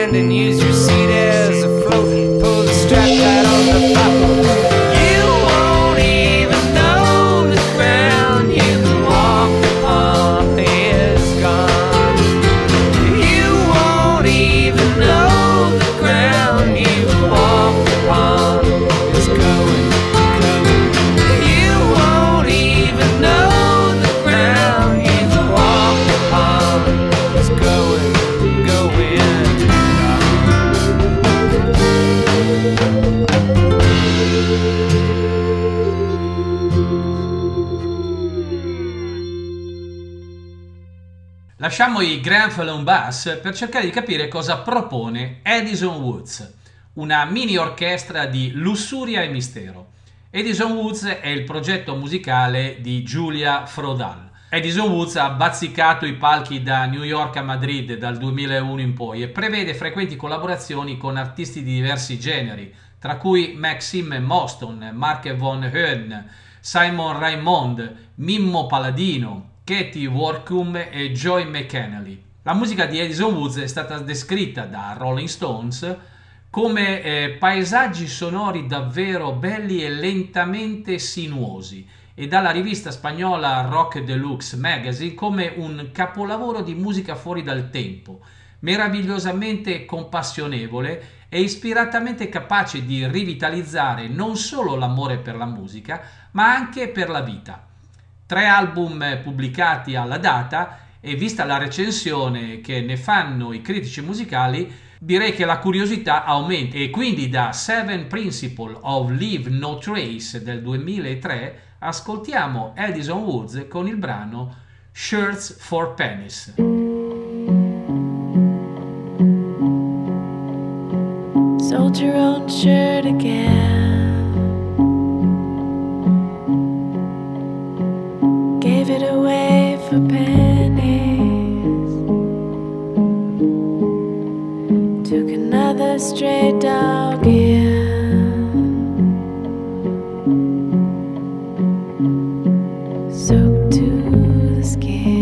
stand and use your seat as a float. Pull the strap right Lasciamo i Grand Fallon Bass per cercare di capire cosa propone Edison Woods, una mini orchestra di lussuria e mistero. Edison Woods è il progetto musicale di Giulia Frodal. Edison Woods ha bazzicato i palchi da New York a Madrid dal 2001 in poi e prevede frequenti collaborazioni con artisti di diversi generi, tra cui Maxime Moston, Mark von Höhn, Simon Raymond, Mimmo Paladino, Katie Workum e Joy McKennelly. La musica di Edison Woods è stata descritta da Rolling Stones come eh, paesaggi sonori davvero belli e lentamente sinuosi e dalla rivista spagnola Rock Deluxe Magazine come un capolavoro di musica fuori dal tempo, meravigliosamente compassionevole e ispiratamente capace di rivitalizzare non solo l'amore per la musica, ma anche per la vita. Tre album pubblicati alla data e vista la recensione che ne fanno i critici musicali, direi che la curiosità aumenta e quindi da Seven Principle of Leave No Trace del 2003 ascoltiamo Edison Woods con il brano Shirts for Pennies. Sold your own shirt again. Away for pennies. Took another stray dog in. Soaked to the skin.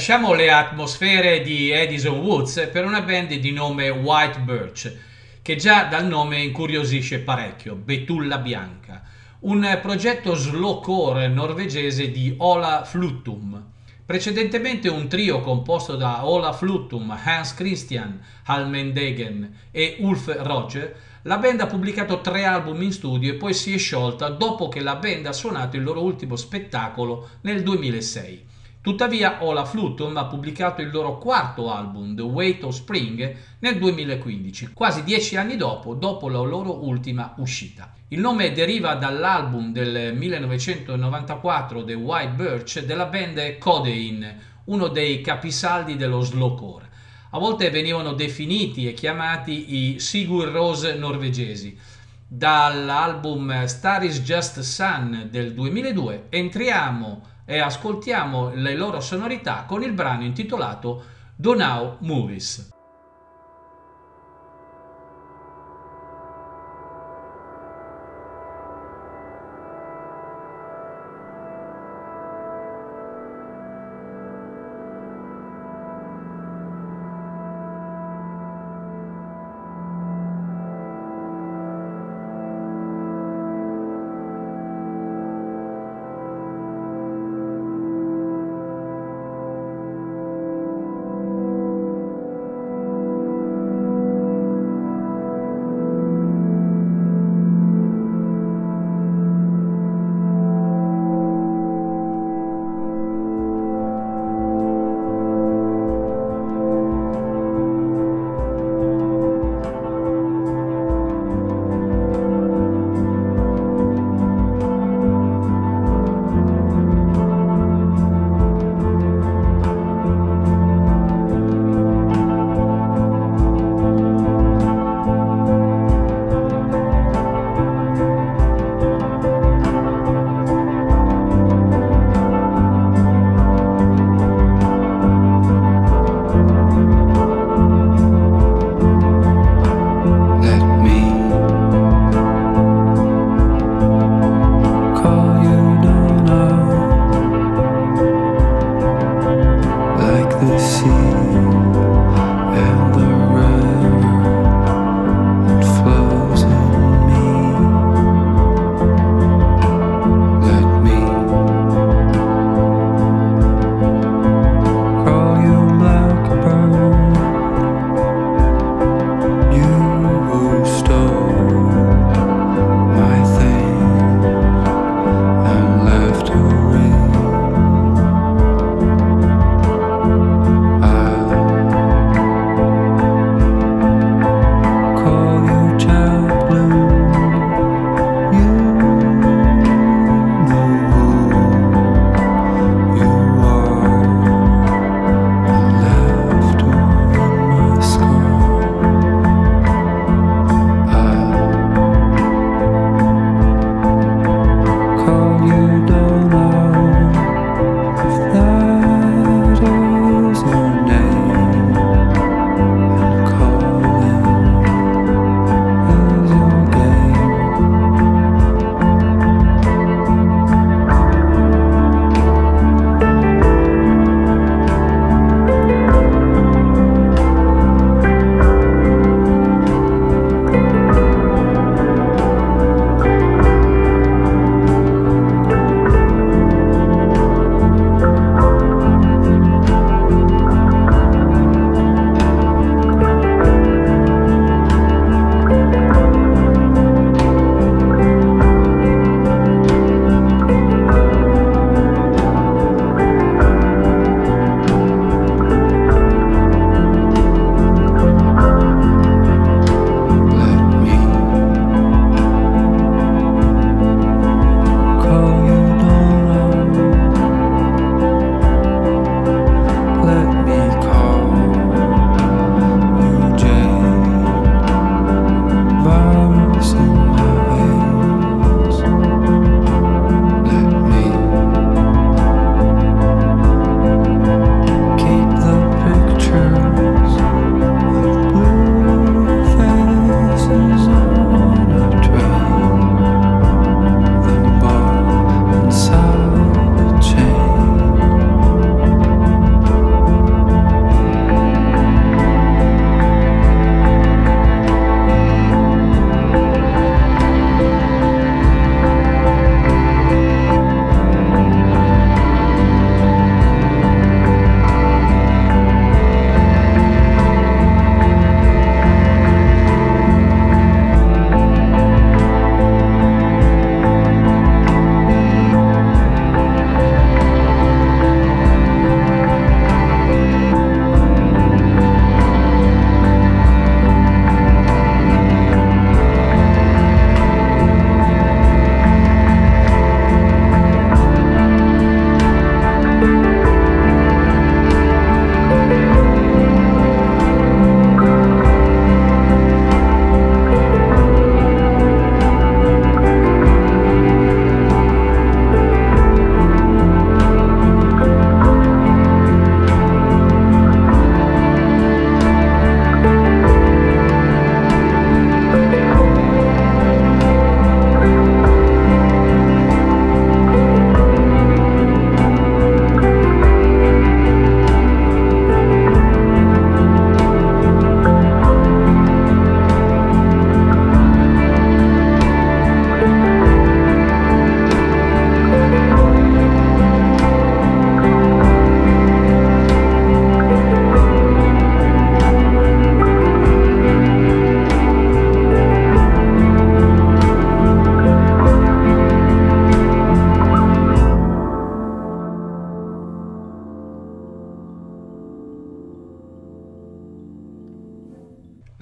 Lasciamo le atmosfere di Edison Woods per una band di nome White Birch, che già dal nome incuriosisce parecchio, Betulla Bianca, un progetto slowcore norvegese di Ola Fluttum. Precedentemente un trio composto da Ola Fluttum, Hans Christian Halmendegen e Ulf Roger, la band ha pubblicato tre album in studio e poi si è sciolta dopo che la band ha suonato il loro ultimo spettacolo nel 2006. Tuttavia Ola Flutum ha pubblicato il loro quarto album, The Weight of Spring, nel 2015, quasi dieci anni dopo, dopo la loro ultima uscita. Il nome deriva dall'album del 1994 The White Birch della band Codeine, uno dei capisaldi dello slowcore. A volte venivano definiti e chiamati i Sigur Rose norvegesi. Dall'album Star is Just Sun del 2002 entriamo e ascoltiamo le loro sonorità con il brano intitolato Donau Movies.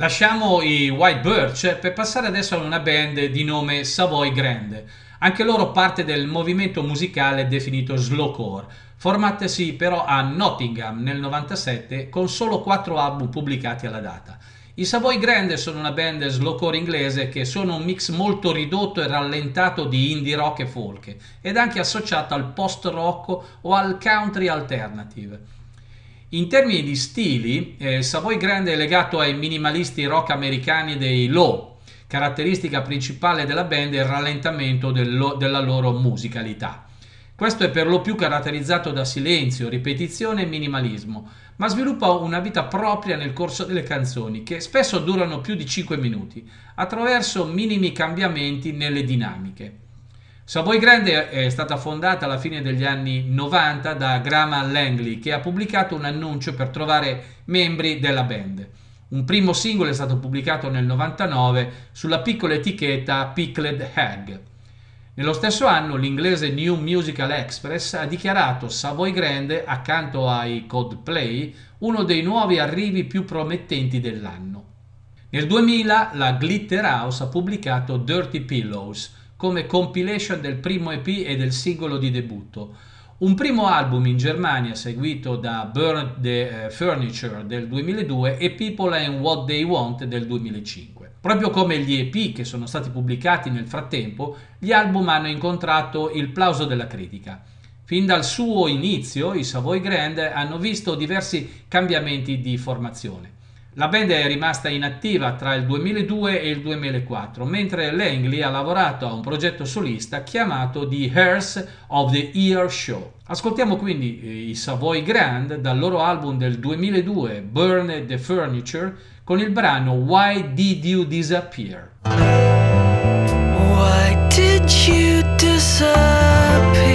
Lasciamo i White Birch per passare adesso a una band di nome Savoy Grand. Anche loro parte del movimento musicale definito slowcore, formatasi però a Nottingham nel 97 con solo 4 album pubblicati alla data. I Savoy Grand sono una band slowcore inglese che sono un mix molto ridotto e rallentato di indie rock e folk ed anche associato al post rock o al country alternative. In termini di stili, eh, Savoy Grand è legato ai minimalisti rock americani dei Low. Caratteristica principale della band è il rallentamento dello, della loro musicalità. Questo è per lo più caratterizzato da silenzio, ripetizione e minimalismo, ma sviluppa una vita propria nel corso delle canzoni, che spesso durano più di 5 minuti, attraverso minimi cambiamenti nelle dinamiche. Savoy Grande è stata fondata alla fine degli anni 90 da Graham Langley che ha pubblicato un annuncio per trovare membri della band. Un primo singolo è stato pubblicato nel 99 sulla piccola etichetta Pickled Hag. Nello stesso anno l'inglese New Musical Express ha dichiarato Savoy Grande accanto ai Coldplay uno dei nuovi arrivi più promettenti dell'anno. Nel 2000 la Glitter House ha pubblicato Dirty Pillows, come compilation del primo EP e del singolo di debutto. Un primo album in Germania seguito da Burn the eh, Furniture del 2002 e People and What They Want del 2005. Proprio come gli EP che sono stati pubblicati nel frattempo, gli album hanno incontrato il plauso della critica. Fin dal suo inizio i Savoy Grand hanno visto diversi cambiamenti di formazione. La band è rimasta inattiva tra il 2002 e il 2004, mentre Langley ha lavorato a un progetto solista chiamato The Hearse of the Year Show. Ascoltiamo quindi eh, i Savoy Grand dal loro album del 2002 Burn the Furniture con il brano Why Did You Disappear? Why did you disappear?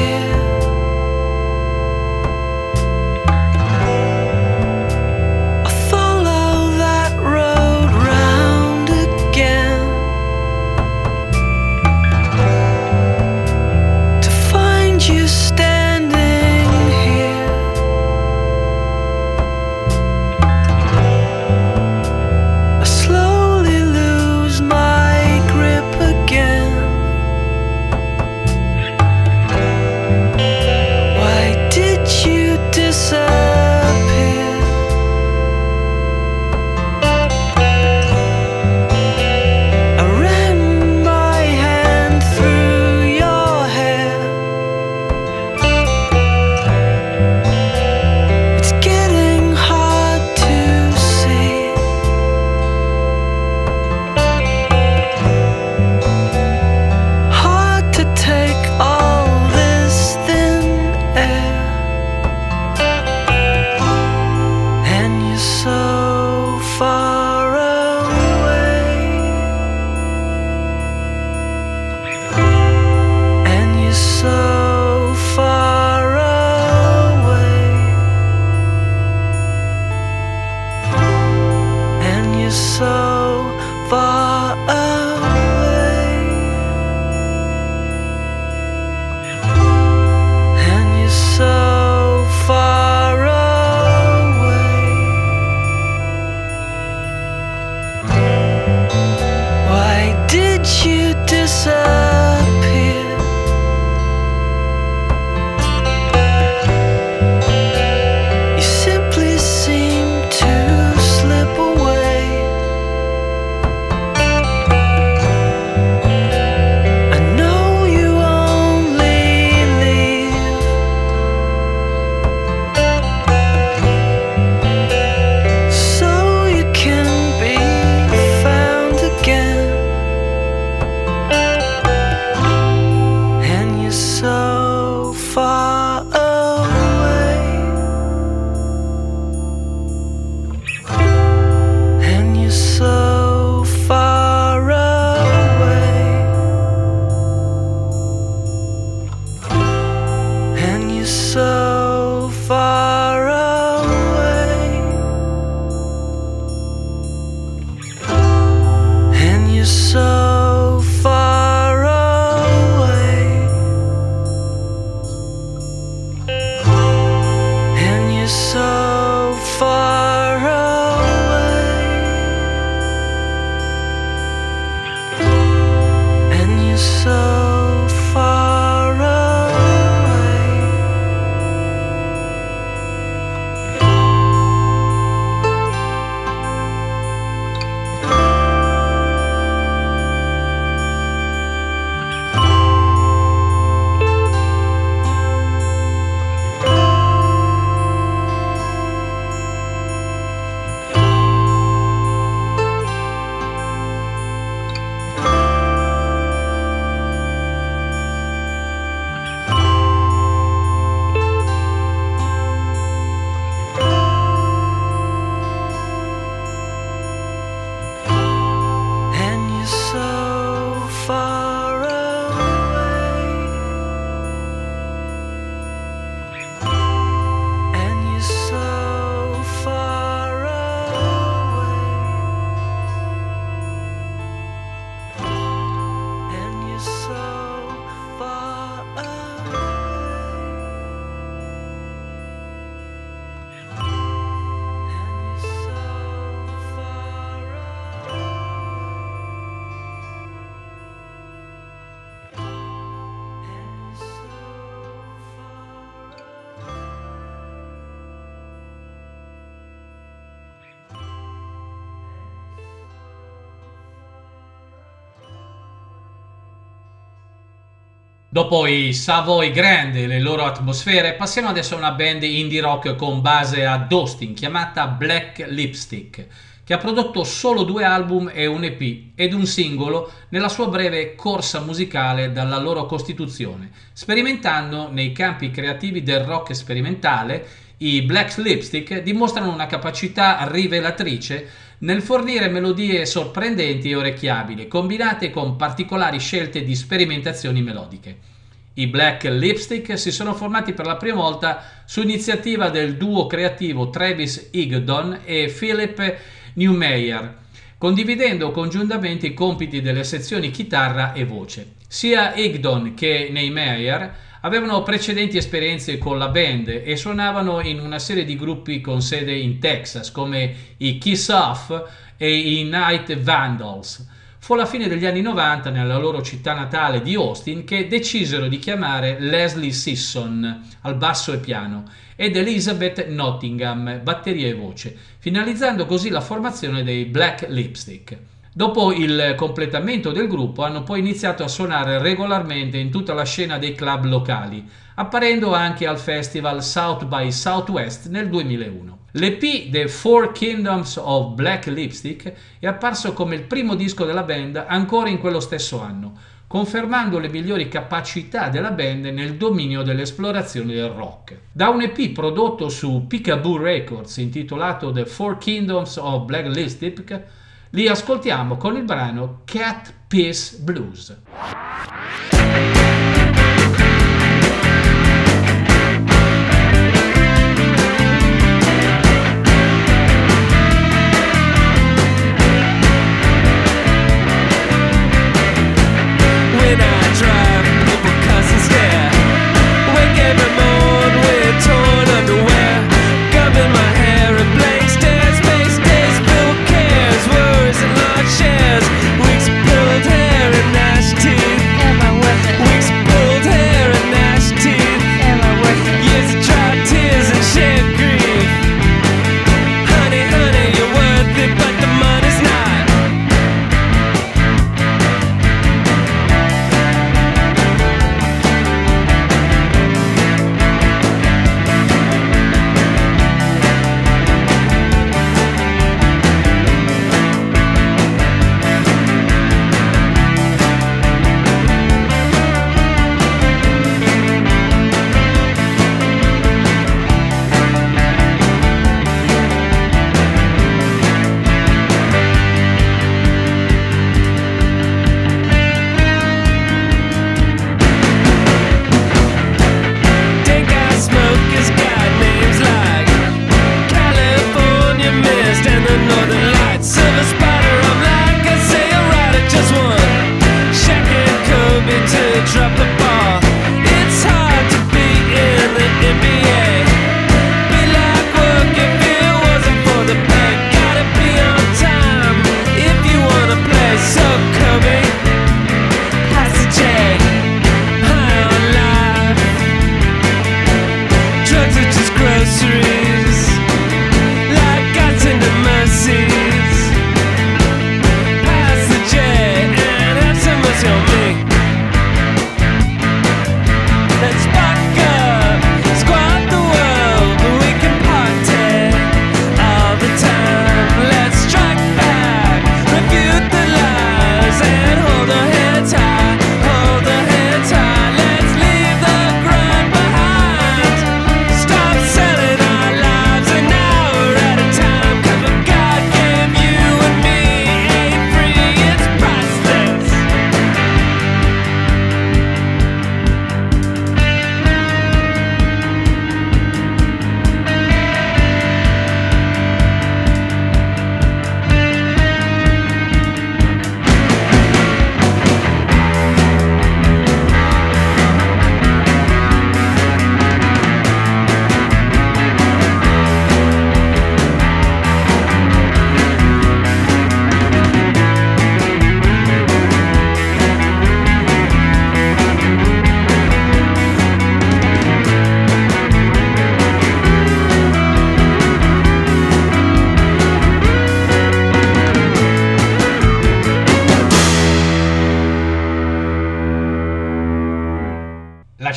Dopo i Savoy Grand e le loro atmosfere, passiamo adesso a una band indie rock con base ad Austin chiamata Black Lipstick, che ha prodotto solo due album e un EP ed un singolo nella sua breve corsa musicale dalla loro costituzione, sperimentando nei campi creativi del rock sperimentale. I Black Lipstick dimostrano una capacità rivelatrice nel fornire melodie sorprendenti e orecchiabili, combinate con particolari scelte di sperimentazioni melodiche. I Black Lipstick si sono formati per la prima volta su iniziativa del duo creativo Travis Igdon e Philip Newmeyer, condividendo congiuntamente i compiti delle sezioni chitarra e voce. Sia Igdon che Neymeyer avevano precedenti esperienze con la band e suonavano in una serie di gruppi con sede in Texas come i Kiss Off e i Night Vandals. Fu alla fine degli anni 90, nella loro città natale di Austin, che decisero di chiamare Leslie Sisson al basso e piano ed Elizabeth Nottingham, batteria e voce, finalizzando così la formazione dei Black Lipstick. Dopo il completamento del gruppo hanno poi iniziato a suonare regolarmente in tutta la scena dei club locali, apparendo anche al festival South by Southwest nel 2001. L'EP The Four Kingdoms of Black Lipstick è apparso come il primo disco della band ancora in quello stesso anno, confermando le migliori capacità della band nel dominio dell'esplorazione del rock. Da un EP prodotto su Peekaboo Records intitolato The Four Kingdoms of Black Lipstick, li ascoltiamo con il brano Cat Peace Blues.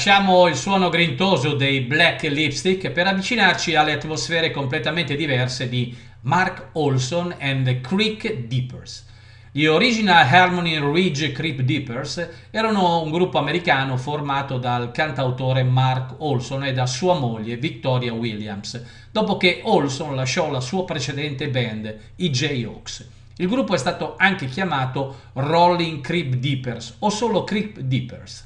Lasciamo il suono grintoso dei Black Lipstick per avvicinarci alle atmosfere completamente diverse di Mark Olson and the Creek Deepers. Gli Original Harmony Ridge Creep Deepers erano un gruppo americano formato dal cantautore Mark Olson e da sua moglie Victoria Williams, dopo che Olson lasciò la sua precedente band, i J-Hawks. Il gruppo è stato anche chiamato Rolling Creep Deepers o solo Creep Deepers.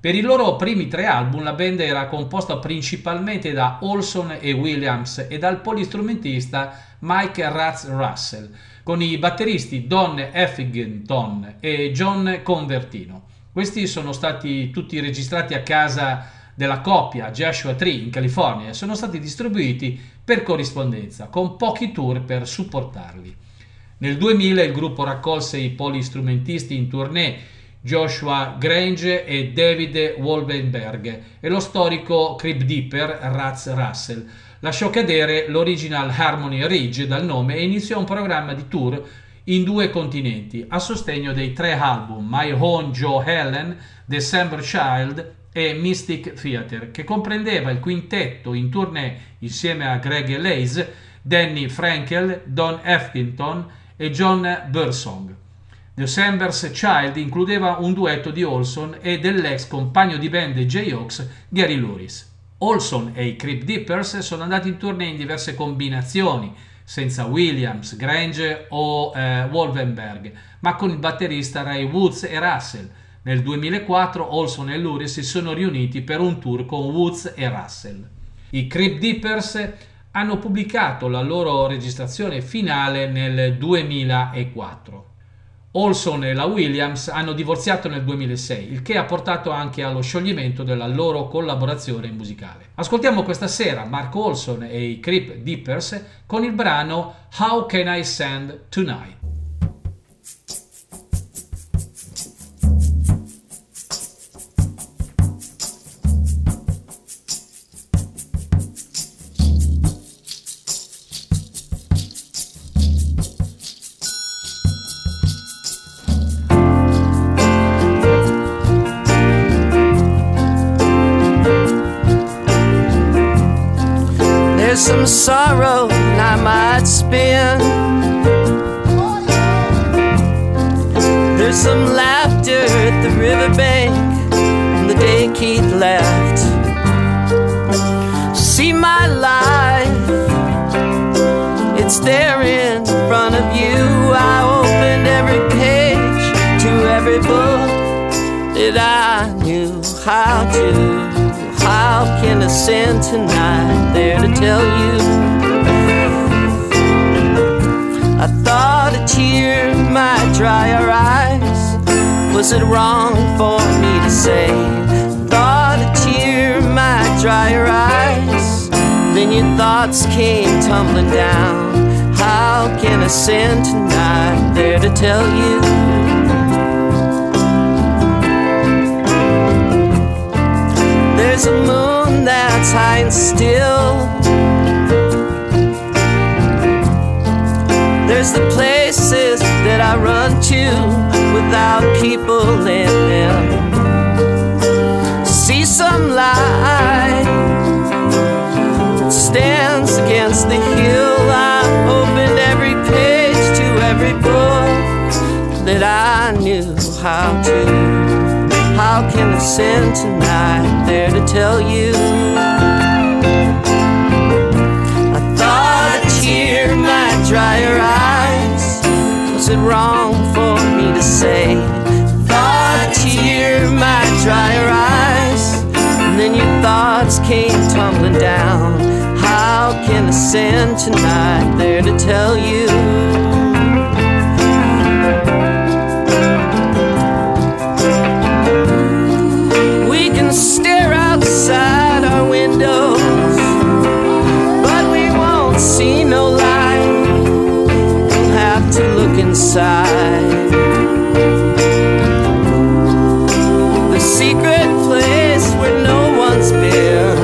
Per i loro primi tre album la band era composta principalmente da Olson e Williams e dal polistrumentista Mike Ratz Russell, con i batteristi Don Effington e John Convertino. Questi sono stati tutti registrati a casa della coppia Joshua Tree in California e sono stati distribuiti per corrispondenza, con pochi tour per supportarli. Nel 2000 il gruppo raccolse i polistrumentisti in tournée Joshua Grange e David Wolbenberg e lo storico Crib Deeper Raz Russell. Lasciò cadere l'original Harmony Ridge dal nome e iniziò un programma di tour in due continenti a sostegno dei tre album My Own Joe Helen, December Child e Mystic Theater, che comprendeva il quintetto in tournée insieme a Greg Lace, Danny Frankel, Don Effington e John Bursong. December's Child includeva un duetto di Olson e dell'ex compagno di band dei J-Hawks, Gary Luris. Olson e i Creep Dippers sono andati in tournée in diverse combinazioni, senza Williams, Grange o eh, Wolvenberg, ma con il batterista Ray Woods e Russell. Nel 2004 Olson e Luris si sono riuniti per un tour con Woods e Russell. I Creep Dippers hanno pubblicato la loro registrazione finale nel 2004. Olson e la Williams hanno divorziato nel 2006, il che ha portato anche allo scioglimento della loro collaborazione musicale. Ascoltiamo questa sera Mark Olson e i Creep Dippers con il brano How Can I Send Tonight? Sorrow I might spend. There's some laughter at the riverbank on the day Keith left. See my life, it's there in front of you. I opened every page to every book that I knew how to. How can I send tonight there to tell you? I thought a tear might dry your eyes. Was it wrong for me to say? Thought a tear might dry your eyes. Then your thoughts came tumbling down. How can I send tonight there to tell you? There's a moon that's high still. There's the places that I run to without people in them. See some light that stands against the hill. I opened every page to every book that I knew how to. How can I send tonight there to tell you? I thought a tear might dry your eyes. Was it wrong for me to say? Thought a tear might dry your eyes. And then your thoughts came tumbling down. How can I send tonight there to tell you? Inside. The secret place where no one's been.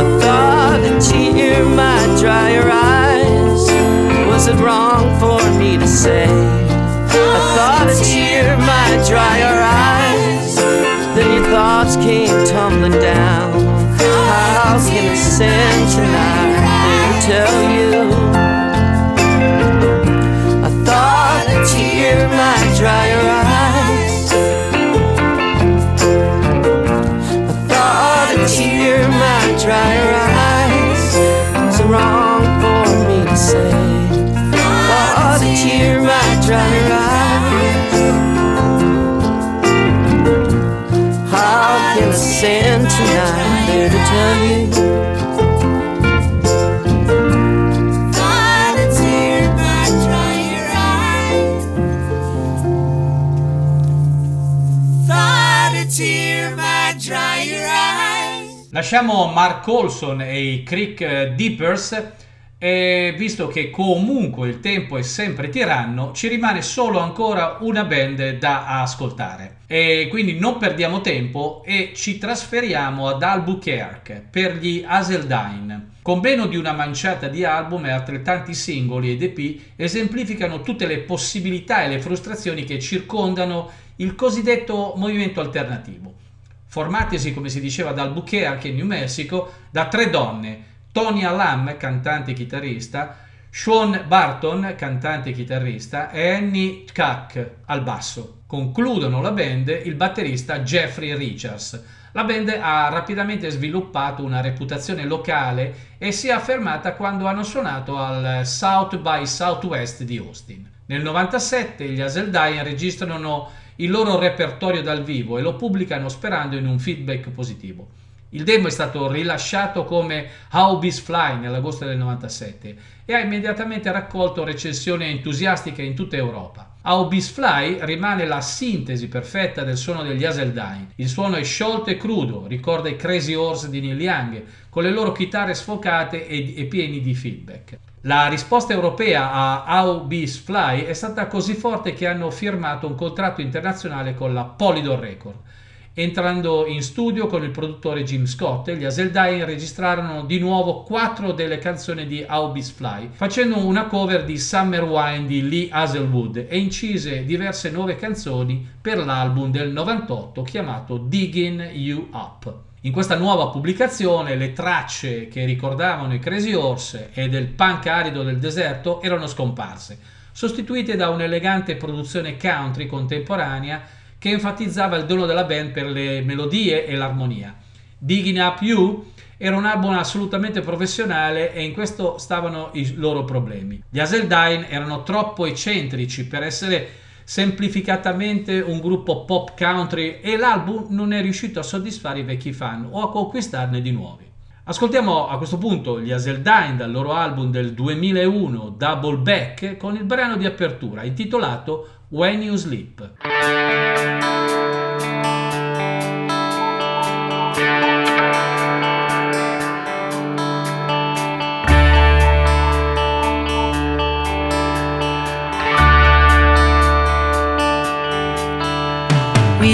I thought a tear might dry your eyes. Was it wrong for me to say? I thought a tear might dry your eyes, then your thoughts came tumbling down. How can I send tonight Lasciamo Mark Olson e i Creek eh, Deepers e visto che comunque il tempo è sempre tiranno, ci rimane solo ancora una band da ascoltare. E quindi non perdiamo tempo e ci trasferiamo ad Albuquerque per gli Hazeldine. Con meno di una manciata di album e altrettanti singoli ed EP esemplificano tutte le possibilità e le frustrazioni che circondano il cosiddetto movimento alternativo formatisi come si diceva ad Albuquerque, New Mexico, da tre donne, Tonya Lam, cantante e chitarrista, Sean Barton, cantante e chitarrista, e Annie Kak al basso. Concludono la band il batterista Jeffrey Richards. La band ha rapidamente sviluppato una reputazione locale e si è affermata quando hanno suonato al South by Southwest di Austin. Nel 97 gli Hazeldine registrano il loro repertorio dal vivo e lo pubblicano sperando in un feedback positivo. Il demo è stato rilasciato come How Bees Fly nell'agosto del 97 e ha immediatamente raccolto recensioni entusiastiche in tutta Europa. How Bees Fly rimane la sintesi perfetta del suono degli Hazeldine. Il suono è sciolto e crudo, ricorda i Crazy Horse di Neil Young, con le loro chitarre sfocate e, e pieni di feedback. La risposta europea a How Bees Fly è stata così forte che hanno firmato un contratto internazionale con la Polydor Record. Entrando in studio con il produttore Jim Scott, gli Hazeldine registrarono di nuovo quattro delle canzoni di How Bees Fly, facendo una cover di Summer Wine di Lee Hazelwood e incise diverse nuove canzoni per l'album del 98 chiamato Digging You Up. In questa nuova pubblicazione le tracce che ricordavano i Crazy Horse e del punk arido del deserto erano scomparse, sostituite da un'elegante produzione country contemporanea che enfatizzava il dono della band per le melodie e l'armonia. Digging Up You era un album assolutamente professionale e in questo stavano i loro problemi. Gli Hazeldine erano troppo eccentrici per essere semplificatamente un gruppo pop country e l'album non è riuscito a soddisfare i vecchi fan o a conquistarne di nuovi. Ascoltiamo a questo punto gli Hazeldine dal loro album del 2001 Double Back con il brano di apertura intitolato When You Sleep.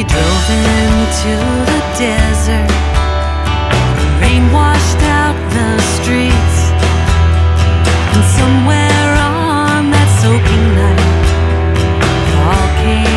We drove into the desert. The rain washed out the streets. And somewhere on that soaking night, it all came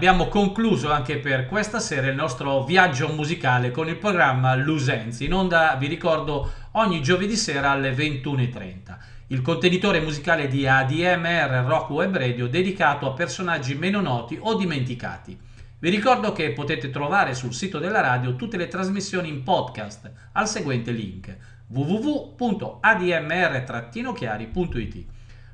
abbiamo concluso anche per questa sera il nostro viaggio musicale con il programma Lusenzi. In onda, vi ricordo, ogni giovedì sera alle 21.30. Il contenitore musicale di ADMR Rock Web Radio dedicato a personaggi meno noti o dimenticati. Vi ricordo che potete trovare sul sito della radio tutte le trasmissioni in podcast al seguente link www.admr-chiari.it.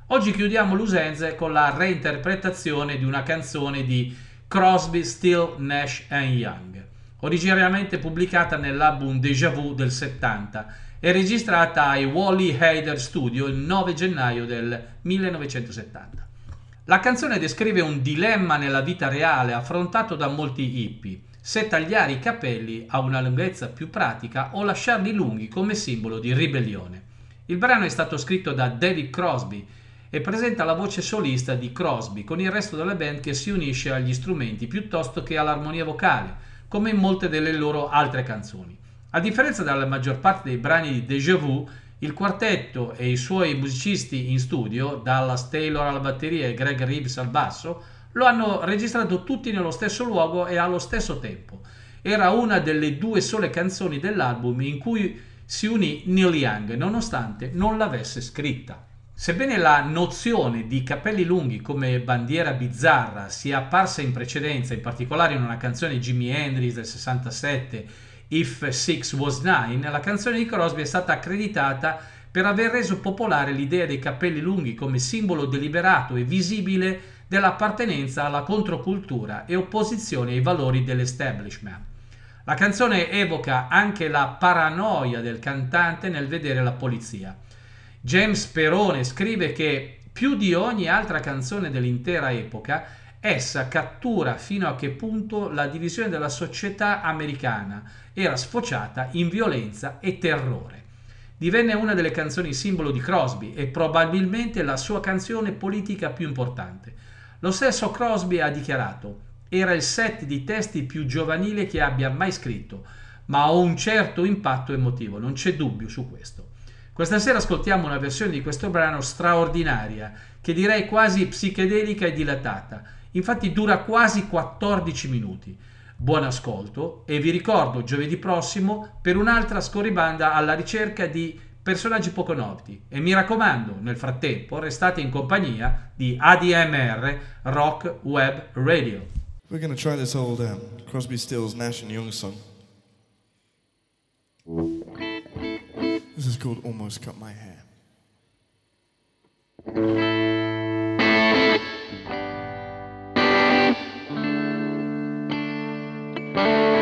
Oggi chiudiamo l'usenze con la reinterpretazione di una canzone di Crosby, Still, Nash Young, originariamente pubblicata nell'album Deja Vu del 70 e registrata ai Wally Heider Studio il 9 gennaio del 1970. La canzone descrive un dilemma nella vita reale affrontato da molti hippie, se tagliare i capelli a una lunghezza più pratica o lasciarli lunghi come simbolo di ribellione. Il brano è stato scritto da David Crosby e presenta la voce solista di Crosby con il resto della band che si unisce agli strumenti piuttosto che all'armonia vocale, come in molte delle loro altre canzoni. A differenza della maggior parte dei brani di Deja Vu, il quartetto e i suoi musicisti in studio, Dallas Taylor alla batteria e Greg Reeves al basso, lo hanno registrato tutti nello stesso luogo e allo stesso tempo. Era una delle due sole canzoni dell'album in cui si unì Neil Young, nonostante non l'avesse scritta. Sebbene la nozione di capelli lunghi come bandiera bizzarra sia apparsa in precedenza, in particolare in una canzone di Jimi Hendrix del 67, If Six Was Nine, la canzone di Crosby è stata accreditata per aver reso popolare l'idea dei capelli lunghi come simbolo deliberato e visibile dell'appartenenza alla controcultura e opposizione ai valori dell'establishment. La canzone evoca anche la paranoia del cantante nel vedere la polizia. James Perone scrive che più di ogni altra canzone dell'intera epoca, essa cattura fino a che punto la divisione della società americana era sfociata in violenza e terrore. Divenne una delle canzoni simbolo di Crosby e probabilmente la sua canzone politica più importante. Lo stesso Crosby ha dichiarato: Era il set di testi più giovanile che abbia mai scritto, ma ha un certo impatto emotivo, non c'è dubbio su questo. Questa sera ascoltiamo una versione di questo brano straordinaria, che direi quasi psichedelica e dilatata. Infatti dura quasi 14 minuti. Buon ascolto e vi ricordo giovedì prossimo per un'altra scorribanda alla ricerca di personaggi poco noti. E mi raccomando, nel frattempo restate in compagnia di ADMR Rock Web Radio. We're going to try this old um, Crosby, Stills, Nash and Young song. This is called Almost Cut My Hair. Almost